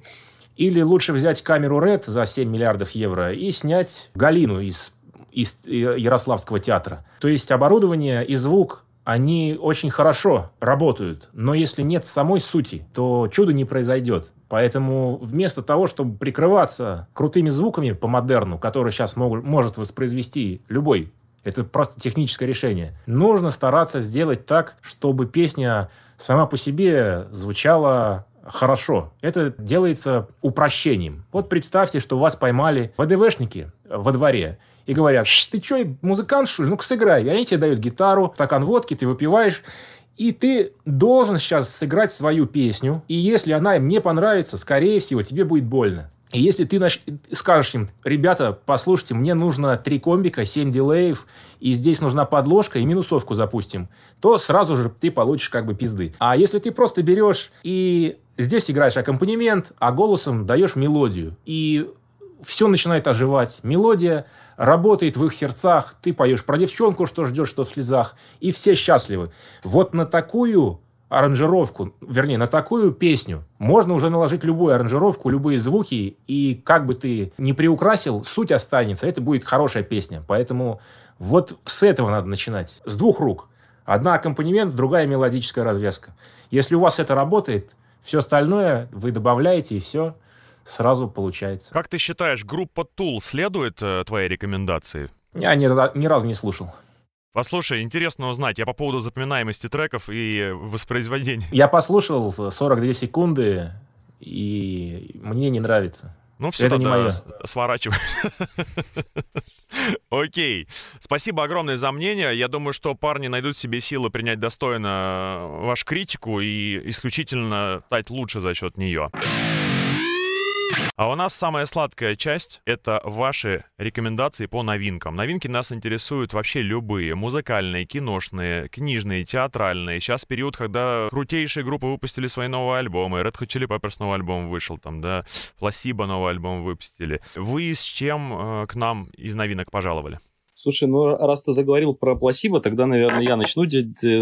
Или лучше взять камеру Red за 7 миллиардов евро и снять Галину из, из Ярославского театра. То есть оборудование и звук они очень хорошо работают, но если нет самой сути, то чудо не произойдет. Поэтому вместо того, чтобы прикрываться крутыми звуками по модерну, которые сейчас могут, может воспроизвести любой это просто техническое решение. Нужно стараться сделать так, чтобы песня сама по себе звучала хорошо. Это делается упрощением. Вот представьте, что вас поймали ВДВшники во дворе и говорят, ты что, музыкант, что ли? Ну-ка сыграй. И они тебе дают гитару, стакан водки, ты выпиваешь, и ты должен сейчас сыграть свою песню, и если она им не понравится, скорее всего, тебе будет больно. И если ты наш... скажешь им, ребята, послушайте, мне нужно три комбика, 7 дилеев, и здесь нужна подложка, и минусовку запустим, то сразу же ты получишь как бы пизды. А если ты просто берешь и здесь играешь аккомпанемент, а голосом даешь мелодию, и все начинает оживать. Мелодия работает в их сердцах. Ты поешь про девчонку, что ждешь, что в слезах. И все счастливы. Вот на такую аранжировку, вернее, на такую песню можно уже наложить любую аранжировку, любые звуки, и как бы ты не приукрасил, суть останется, это будет хорошая песня. Поэтому вот с этого надо начинать, с двух рук. Одна аккомпанемент, другая мелодическая развязка. Если у вас это работает, все остальное вы добавляете, и все сразу получается. Как ты считаешь, группа Tool следует э, твоей рекомендации? Я ни, ни разу не слушал. Послушай, интересно узнать, я по поводу запоминаемости треков и воспроизводения. Я послушал 42 секунды, и мне не нравится. Ну все, это не мое. Сворачивай. Окей. Спасибо огромное за мнение. Я думаю, что парни найдут себе силы принять достойно вашу критику и исключительно стать лучше за счет нее. А у нас самая сладкая часть — это ваши рекомендации по новинкам. Новинки нас интересуют вообще любые. Музыкальные, киношные, книжные, театральные. Сейчас период, когда крутейшие группы выпустили свои новые альбомы. Red Hot Chili Peppers новый альбом вышел там, да. Placebo новый альбом выпустили. Вы с чем э, к нам из новинок пожаловали? Слушай, ну раз ты заговорил про Пласибо, тогда, наверное, я начну.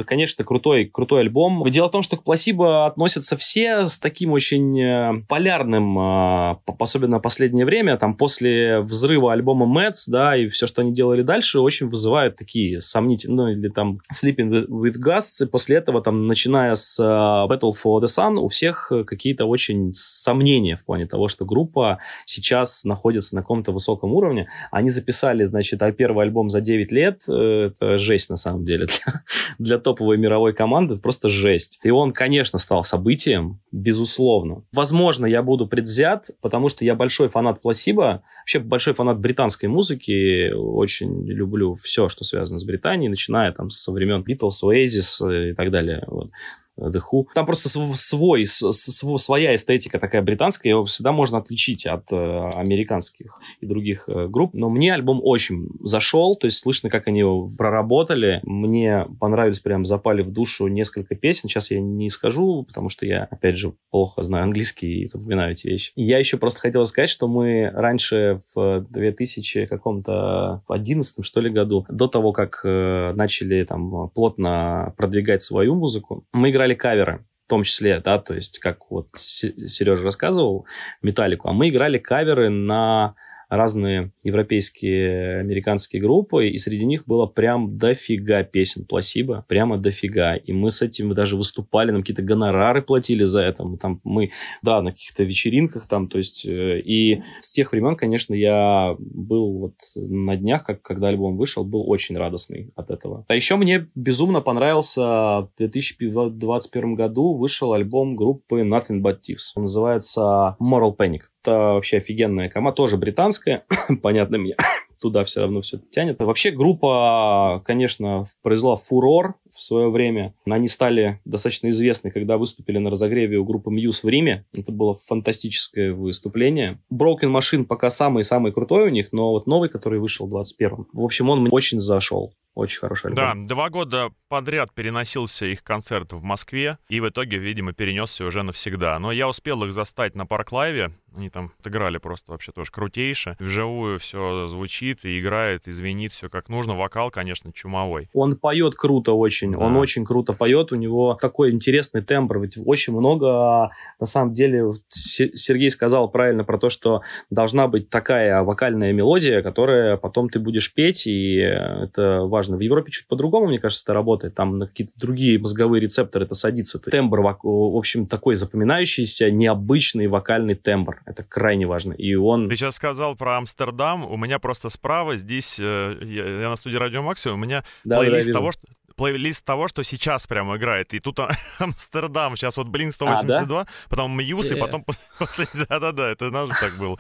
Конечно, крутой, крутой альбом. Дело в том, что к Пласибо относятся все с таким очень э, полярным, а, особенно последнее время, там после взрыва альбома Mets, да, и все, что они делали дальше, очень вызывают такие сомнительные, ну, или там Sleeping with Ghosts, и после этого, там, начиная с э, Battle for the Sun, у всех какие-то очень сомнения в плане того, что группа сейчас находится на каком-то высоком уровне. Они записали, значит, первый альбом за 9 лет, э, это жесть на самом деле для, для топовой мировой команды, это просто жесть. И он, конечно, стал событием, безусловно. Возможно, я буду предвзят, потому что я большой фанат Пласиба, вообще большой фанат британской музыки, очень люблю все, что связано с Британией, начиная там со времен Beatles, Oasis э, и так далее. Вот. The Who. Там просто свой, своя эстетика такая британская, его всегда можно отличить от э, американских и других э, групп. Но мне альбом очень зашел, то есть слышно, как они его проработали. Мне понравились, прям запали в душу несколько песен. Сейчас я не скажу, потому что я, опять же, плохо знаю английский и запоминаю эти вещи. Я еще просто хотел сказать, что мы раньше в 2000 каком-то 11 что ли году, до того, как э, начали там плотно продвигать свою музыку, мы играли играли каверы в том числе, да, то есть, как вот Сережа рассказывал, металлику, а мы играли каверы на разные европейские, американские группы, и среди них было прям дофига песен Пласиба, прямо дофига. И мы с этим даже выступали, нам какие-то гонорары платили за это. Мы там, мы, да, на каких-то вечеринках там, то есть, э, и с тех времен, конечно, я был вот на днях, как, когда альбом вышел, был очень радостный от этого. А еще мне безумно понравился в 2021 году вышел альбом группы Nothing But Thieves. Он называется Moral Panic. Это вообще офигенная команда, тоже британская, понятно мне, туда все равно все тянет. Вообще группа, конечно, произвела фурор в свое время. Они стали достаточно известны, когда выступили на разогреве у группы Muse в Риме. Это было фантастическое выступление. Broken Machine пока самый-самый крутой у них, но вот новый, который вышел в 21-м, в общем, он мне очень зашел. Очень хороший альбом. Да, два года подряд переносился их концерт в Москве, и в итоге, видимо, перенесся уже навсегда. Но я успел их застать на Park Live е, они там отыграли просто вообще тоже крутейше. Вживую все звучит и играет, и звенит все как нужно. Вокал, конечно, чумовой. Он поет круто очень, да. он очень круто поет, у него такой интересный тембр, ведь очень много, на самом деле, Сергей сказал правильно про то, что должна быть такая вокальная мелодия, которая потом ты будешь петь, и это важно. В Европе чуть по-другому, мне кажется, это работает. Там на какие-то другие мозговые рецепторы это садится. То есть тембр, в общем, такой запоминающийся, необычный вокальный тембр. Это крайне важно. И он... Ты сейчас сказал про Амстердам. У меня просто справа здесь, э, я, я на студии Радио Максимум, у меня да, плейлист да, того, что плейлист того, что сейчас прямо играет. И тут Амстердам, сейчас вот Блин 182, а, да? потом Мьюз, и потом... Да-да-да, это у нас же так было.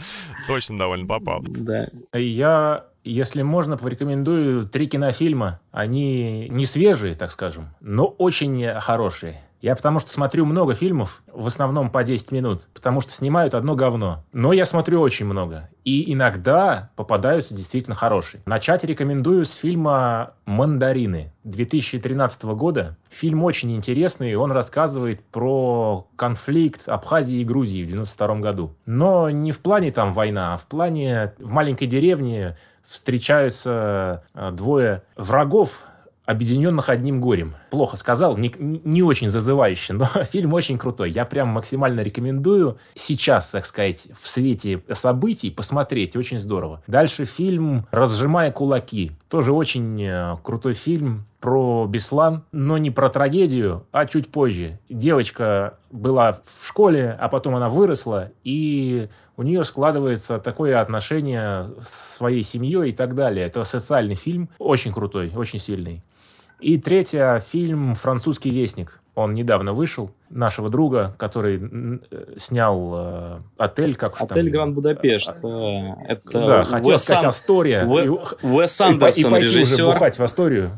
Точно довольно попал. Да. Я если можно, порекомендую три кинофильма. Они не свежие, так скажем, но очень хорошие. Я потому что смотрю много фильмов, в основном по 10 минут, потому что снимают одно говно. Но я смотрю очень много. И иногда попадаются действительно хорошие. Начать рекомендую с фильма «Мандарины» 2013 года. Фильм очень интересный, он рассказывает про конфликт Абхазии и Грузии в 92 году. Но не в плане там война, а в плане в маленькой деревне встречаются э, двое врагов, объединенных одним горем. Плохо сказал, не, не очень зазывающе, но фильм очень крутой. Я прям максимально рекомендую сейчас, так сказать, в свете событий посмотреть. Очень здорово. Дальше фильм «Разжимая кулаки». Тоже очень э, крутой фильм про Беслан, но не про трагедию, а чуть позже. Девочка была в школе, а потом она выросла, и у нее складывается такое отношение с своей семьей и так далее. Это социальный фильм, очень крутой, очень сильный. И третье, фильм «Французский вестник». Он недавно вышел. Нашего друга, который снял э, отель, как Отель там, Гранд Будапешт. Э, это да, хотел Уэс сказать Ан... Астория. Уэ... Уэс Андерсон, и, и пойти режиссер. уже бухать в Асторию.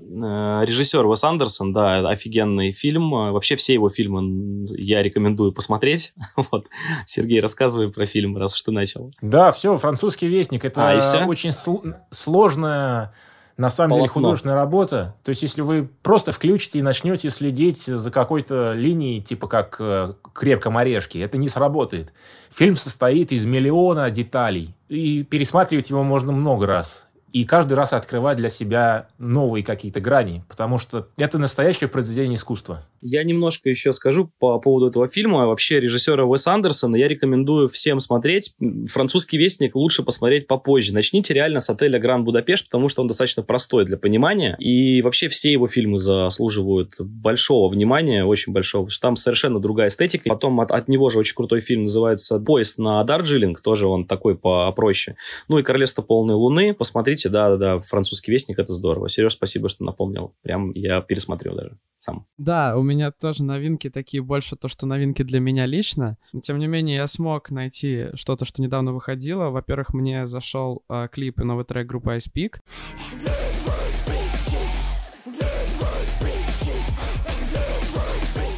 режиссер Уэс Андерсон, да, офигенный фильм. Вообще все его фильмы я рекомендую посмотреть. Вот. Сергей, рассказывай про фильм, раз уж ты начал. Да, все, «Французский вестник». Это а, очень сл- сложная на самом Полотно. деле художественная работа. То есть, если вы просто включите и начнете следить за какой-то линией, типа как э, «Крепком орешке», это не сработает. Фильм состоит из миллиона деталей. И пересматривать его можно много раз и каждый раз открывать для себя новые какие-то грани, потому что это настоящее произведение искусства. Я немножко еще скажу по поводу этого фильма. Вообще режиссера Уэса Андерсона я рекомендую всем смотреть. «Французский вестник» лучше посмотреть попозже. Начните реально с отеля «Гранд Будапешт», потому что он достаточно простой для понимания. И вообще все его фильмы заслуживают большого внимания, очень большого, потому что там совершенно другая эстетика. Потом от, от него же очень крутой фильм называется «Поезд на Дарджилинг», тоже он такой попроще. Ну и «Королевство полной луны». Посмотрите Слушайте, да-да-да, французский вестник, это здорово. Сереж, спасибо, что напомнил. Прям я пересмотрел даже сам. Да, у меня тоже новинки такие, больше то, что новинки для меня лично. Но, тем не менее, я смог найти что-то, что недавно выходило. Во-первых, мне зашел э, клип и новый трек группы Ice Peak.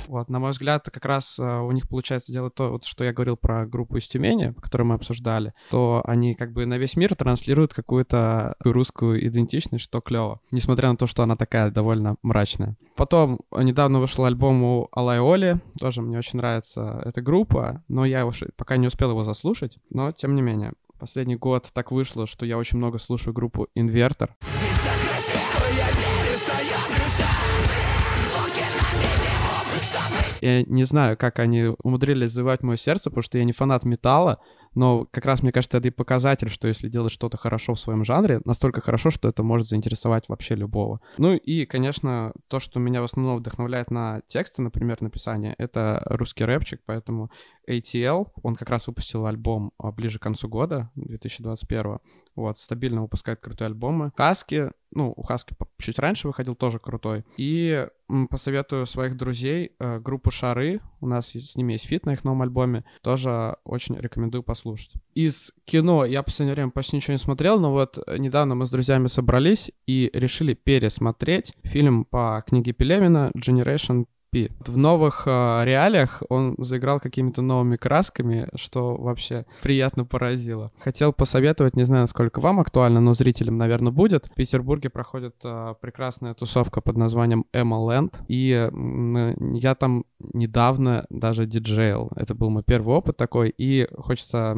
Вот, на мой взгляд, как раз uh, у них получается делать то, вот, что я говорил про группу из Тюмени, которую мы обсуждали, то они как бы на весь мир транслируют какую-то русскую идентичность, что клево, несмотря на то, что она такая довольно мрачная. Потом недавно вышел альбом у Алай Оли, тоже мне очень нравится эта группа, но я уж пока не успел его заслушать, но тем не менее. Последний год так вышло, что я очень много слушаю группу Инвертор. Я не знаю, как они умудрились завоевать мое сердце, потому что я не фанат металла, но как раз, мне кажется, это и показатель, что если делать что-то хорошо в своем жанре, настолько хорошо, что это может заинтересовать вообще любого. Ну и, конечно, то, что меня в основном вдохновляет на тексты, например, написание, это русский рэпчик, поэтому ATL, он как раз выпустил альбом а, ближе к концу года, 2021 вот, стабильно выпускает крутые альбомы. Хаски, ну, у Хаски чуть раньше выходил, тоже крутой. И посоветую своих друзей э, группу Шары, у нас с ними есть фит на их новом альбоме, тоже очень рекомендую послушать. Из кино я в последнее время почти ничего не смотрел, но вот недавно мы с друзьями собрались и решили пересмотреть фильм по книге Пелевина «Generation В новых э, реалиях он заиграл какими-то новыми красками, что вообще приятно поразило. Хотел посоветовать, не знаю, насколько вам актуально, но зрителям, наверное, будет. В Петербурге проходит э, прекрасная тусовка под названием Emma Land, и э, я там недавно даже диджейл. Это был мой первый опыт такой, и хочется...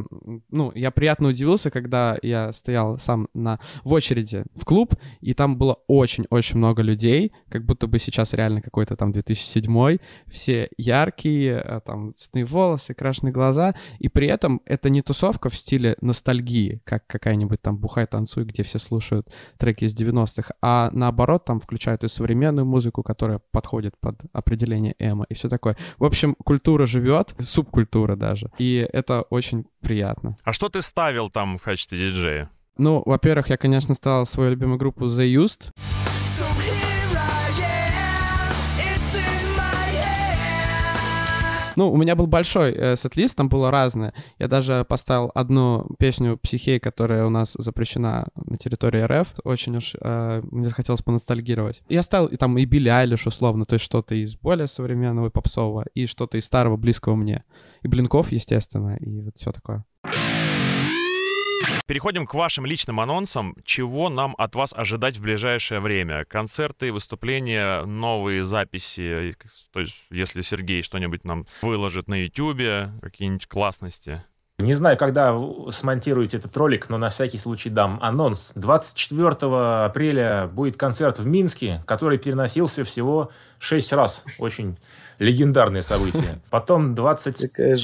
Ну, я приятно удивился, когда я стоял сам на, в очереди в клуб, и там было очень-очень много людей, как будто бы сейчас реально какой-то там 2007 седьмой, все яркие, э, там, цветные волосы, крашеные глаза, и при этом это не тусовка в стиле ностальгии, как какая-нибудь там «Бухай, танцуй», где все слушают треки из 90-х, а наоборот там включают и современную музыку, которая подходит под определение эмо и все такое. В общем, культура живет, субкультура даже, и это очень приятно. А что ты ставил там в качестве диджея? Ну, во-первых, я, конечно, стал свою любимую группу The Used. Ну, у меня был большой э, сет-лист, там было разное. Я даже поставил одну песню «Психей», которая у нас запрещена на территории РФ. Очень уж э, мне захотелось поностальгировать. Я ставил и там и Билли Айлиш условно, то есть что-то из более современного и попсового, и что-то из старого, близкого мне. И Блинков, естественно, и вот все такое. Переходим к вашим личным анонсам. Чего нам от вас ожидать в ближайшее время? Концерты, выступления, новые записи? То есть, если Сергей что-нибудь нам выложит на YouTube, какие-нибудь классности? Не знаю, когда смонтируете этот ролик, но на всякий случай дам анонс. 24 апреля будет концерт в Минске, который переносился всего 6 раз. Очень легендарное событие. Потом 25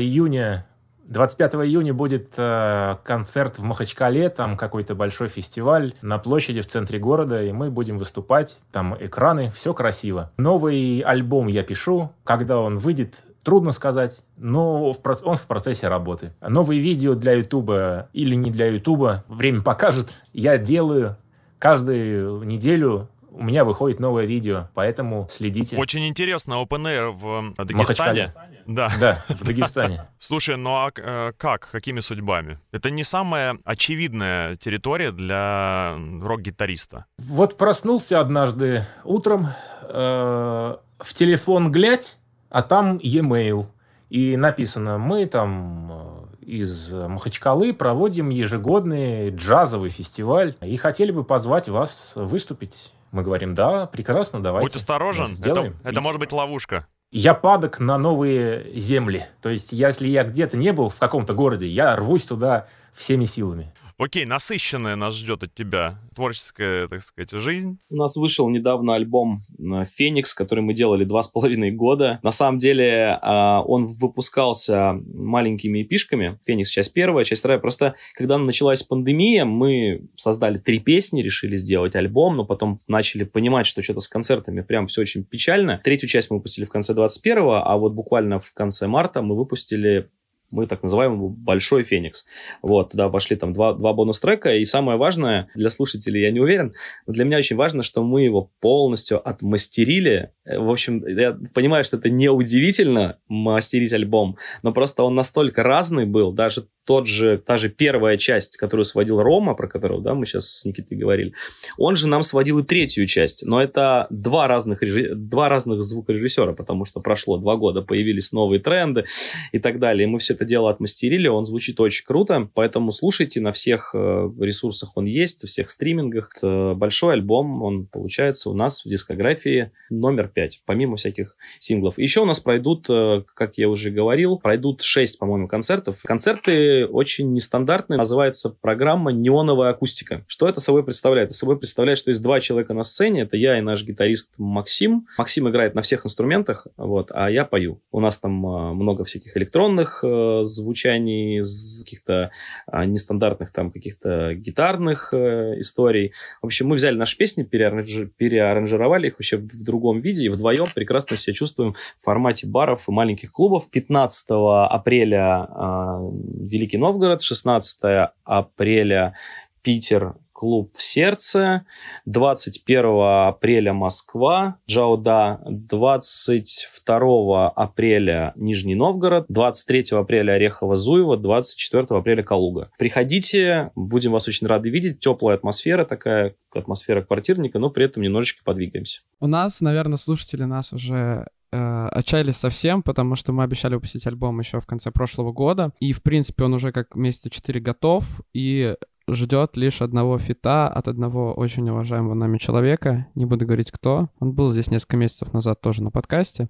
июня 25 июня будет э, концерт в Махачкале, там какой-то большой фестиваль на площади в центре города, и мы будем выступать, там экраны, все красиво. Новый альбом я пишу, когда он выйдет, трудно сказать, но он в процессе работы. Новые видео для Ютуба или не для Ютуба, время покажет. Я делаю каждую неделю у меня выходит новое видео, поэтому следите. Очень интересно, Open Air в э, Дагестане. Да. Да, в Дагестане. Слушай, ну а э, как, какими судьбами? Это не самая очевидная территория для рок-гитариста. Вот проснулся однажды утром, э, в телефон глядь, а там e-mail. И написано, мы там из Махачкалы проводим ежегодный джазовый фестиваль и хотели бы позвать вас выступить. Мы говорим, да, прекрасно, давайте. Будь осторожен, сделаем. Это, это может быть ловушка. Я падок на новые земли. То есть, если я где-то не был в каком-то городе, я рвусь туда всеми силами. Окей, насыщенная нас ждет от тебя творческая, так сказать, жизнь. У нас вышел недавно альбом э, «Феникс», который мы делали два с половиной года. На самом деле а, он выпускался маленькими эпишками. «Феникс» часть первая, часть вторая. Просто когда началась пандемия, мы создали три песни, решили сделать альбом, но потом начали понимать, что что-то с концертами прям все очень печально. Третью часть мы выпустили в конце 21-го, а вот буквально в конце марта мы выпустили мы так называемый большой Феникс. Вот, туда вошли там два, два бонус-трека, и самое важное, для слушателей я не уверен, но для меня очень важно, что мы его полностью отмастерили. Э, в общем, я понимаю, что это не удивительно мастерить альбом, но просто он настолько разный был, даже тот же, та же первая часть, которую сводил Рома, про которого, да, мы сейчас с Никитой говорили, он же нам сводил и третью часть, но это два разных, режи... два разных звукорежиссера, потому что прошло два года, появились новые тренды и так далее, и мы все это дело отмастерили, он звучит очень круто, поэтому слушайте, на всех э, ресурсах он есть, в всех стримингах. Это большой альбом, он получается у нас в дискографии номер пять, помимо всяких синглов. Еще у нас пройдут, э, как я уже говорил, пройдут шесть, по-моему, концертов. Концерты очень нестандартные, называется программа «Неоновая акустика». Что это собой представляет? Это собой представляет, что есть два человека на сцене, это я и наш гитарист Максим. Максим играет на всех инструментах, вот, а я пою. У нас там э, много всяких электронных звучаний, каких-то а, нестандартных там каких-то гитарных э, историй. В общем, мы взяли наши песни, переаранж... переаранжировали их вообще в, в другом виде, и вдвоем прекрасно себя чувствуем в формате баров и маленьких клубов. 15 апреля э, Великий Новгород, 16 апреля Питер, клуб «Сердце», 21 апреля Москва, Джауда, 22 апреля Нижний Новгород, 23 апреля Орехово-Зуево, 24 апреля Калуга. Приходите, будем вас очень рады видеть, теплая атмосфера такая, атмосфера квартирника, но при этом немножечко подвигаемся. У нас, наверное, слушатели нас уже э, отчаялись совсем, потому что мы обещали выпустить альбом еще в конце прошлого года. И, в принципе, он уже как месяца 4 готов. И ждет лишь одного фита от одного очень уважаемого нами человека. Не буду говорить кто. Он был здесь несколько месяцев назад тоже на подкасте.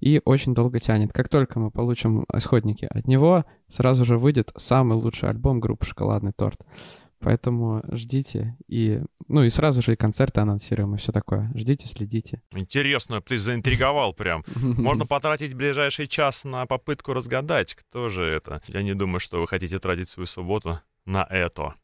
И очень долго тянет. Как только мы получим исходники от него, сразу же выйдет самый лучший альбом группы «Шоколадный торт». Поэтому ждите и, ну и сразу же и концерты анонсируем и все такое. Ждите, следите. Интересно, ты заинтриговал прям. Можно потратить ближайший час на попытку разгадать, кто же это. Я не думаю, что вы хотите тратить свою субботу на это.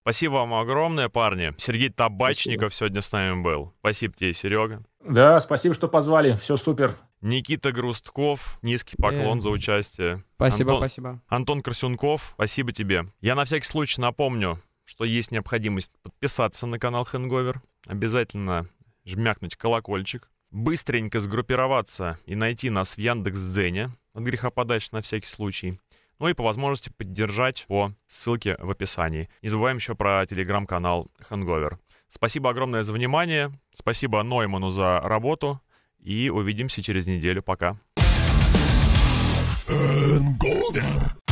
Спасибо вам огромное, парни. Сергей Табачников спасибо. сегодня с нами был. Спасибо тебе, Серега. Да, спасибо, что позвали. Все супер. Никита Грустков, низкий поклон э, за участие. Спасибо, Антон, спасибо. Антон Красюнков, спасибо тебе. Я на всякий случай напомню, что есть необходимость подписаться на канал Хэнговер. Обязательно жмякнуть колокольчик. Быстренько сгруппироваться и найти нас в Яндекс.Дзене. От греха подальше на всякий случай ну и по возможности поддержать по ссылке в описании. Не забываем еще про телеграм-канал Hangover. Спасибо огромное за внимание, спасибо Нойману за работу, и увидимся через неделю. Пока. Hangover.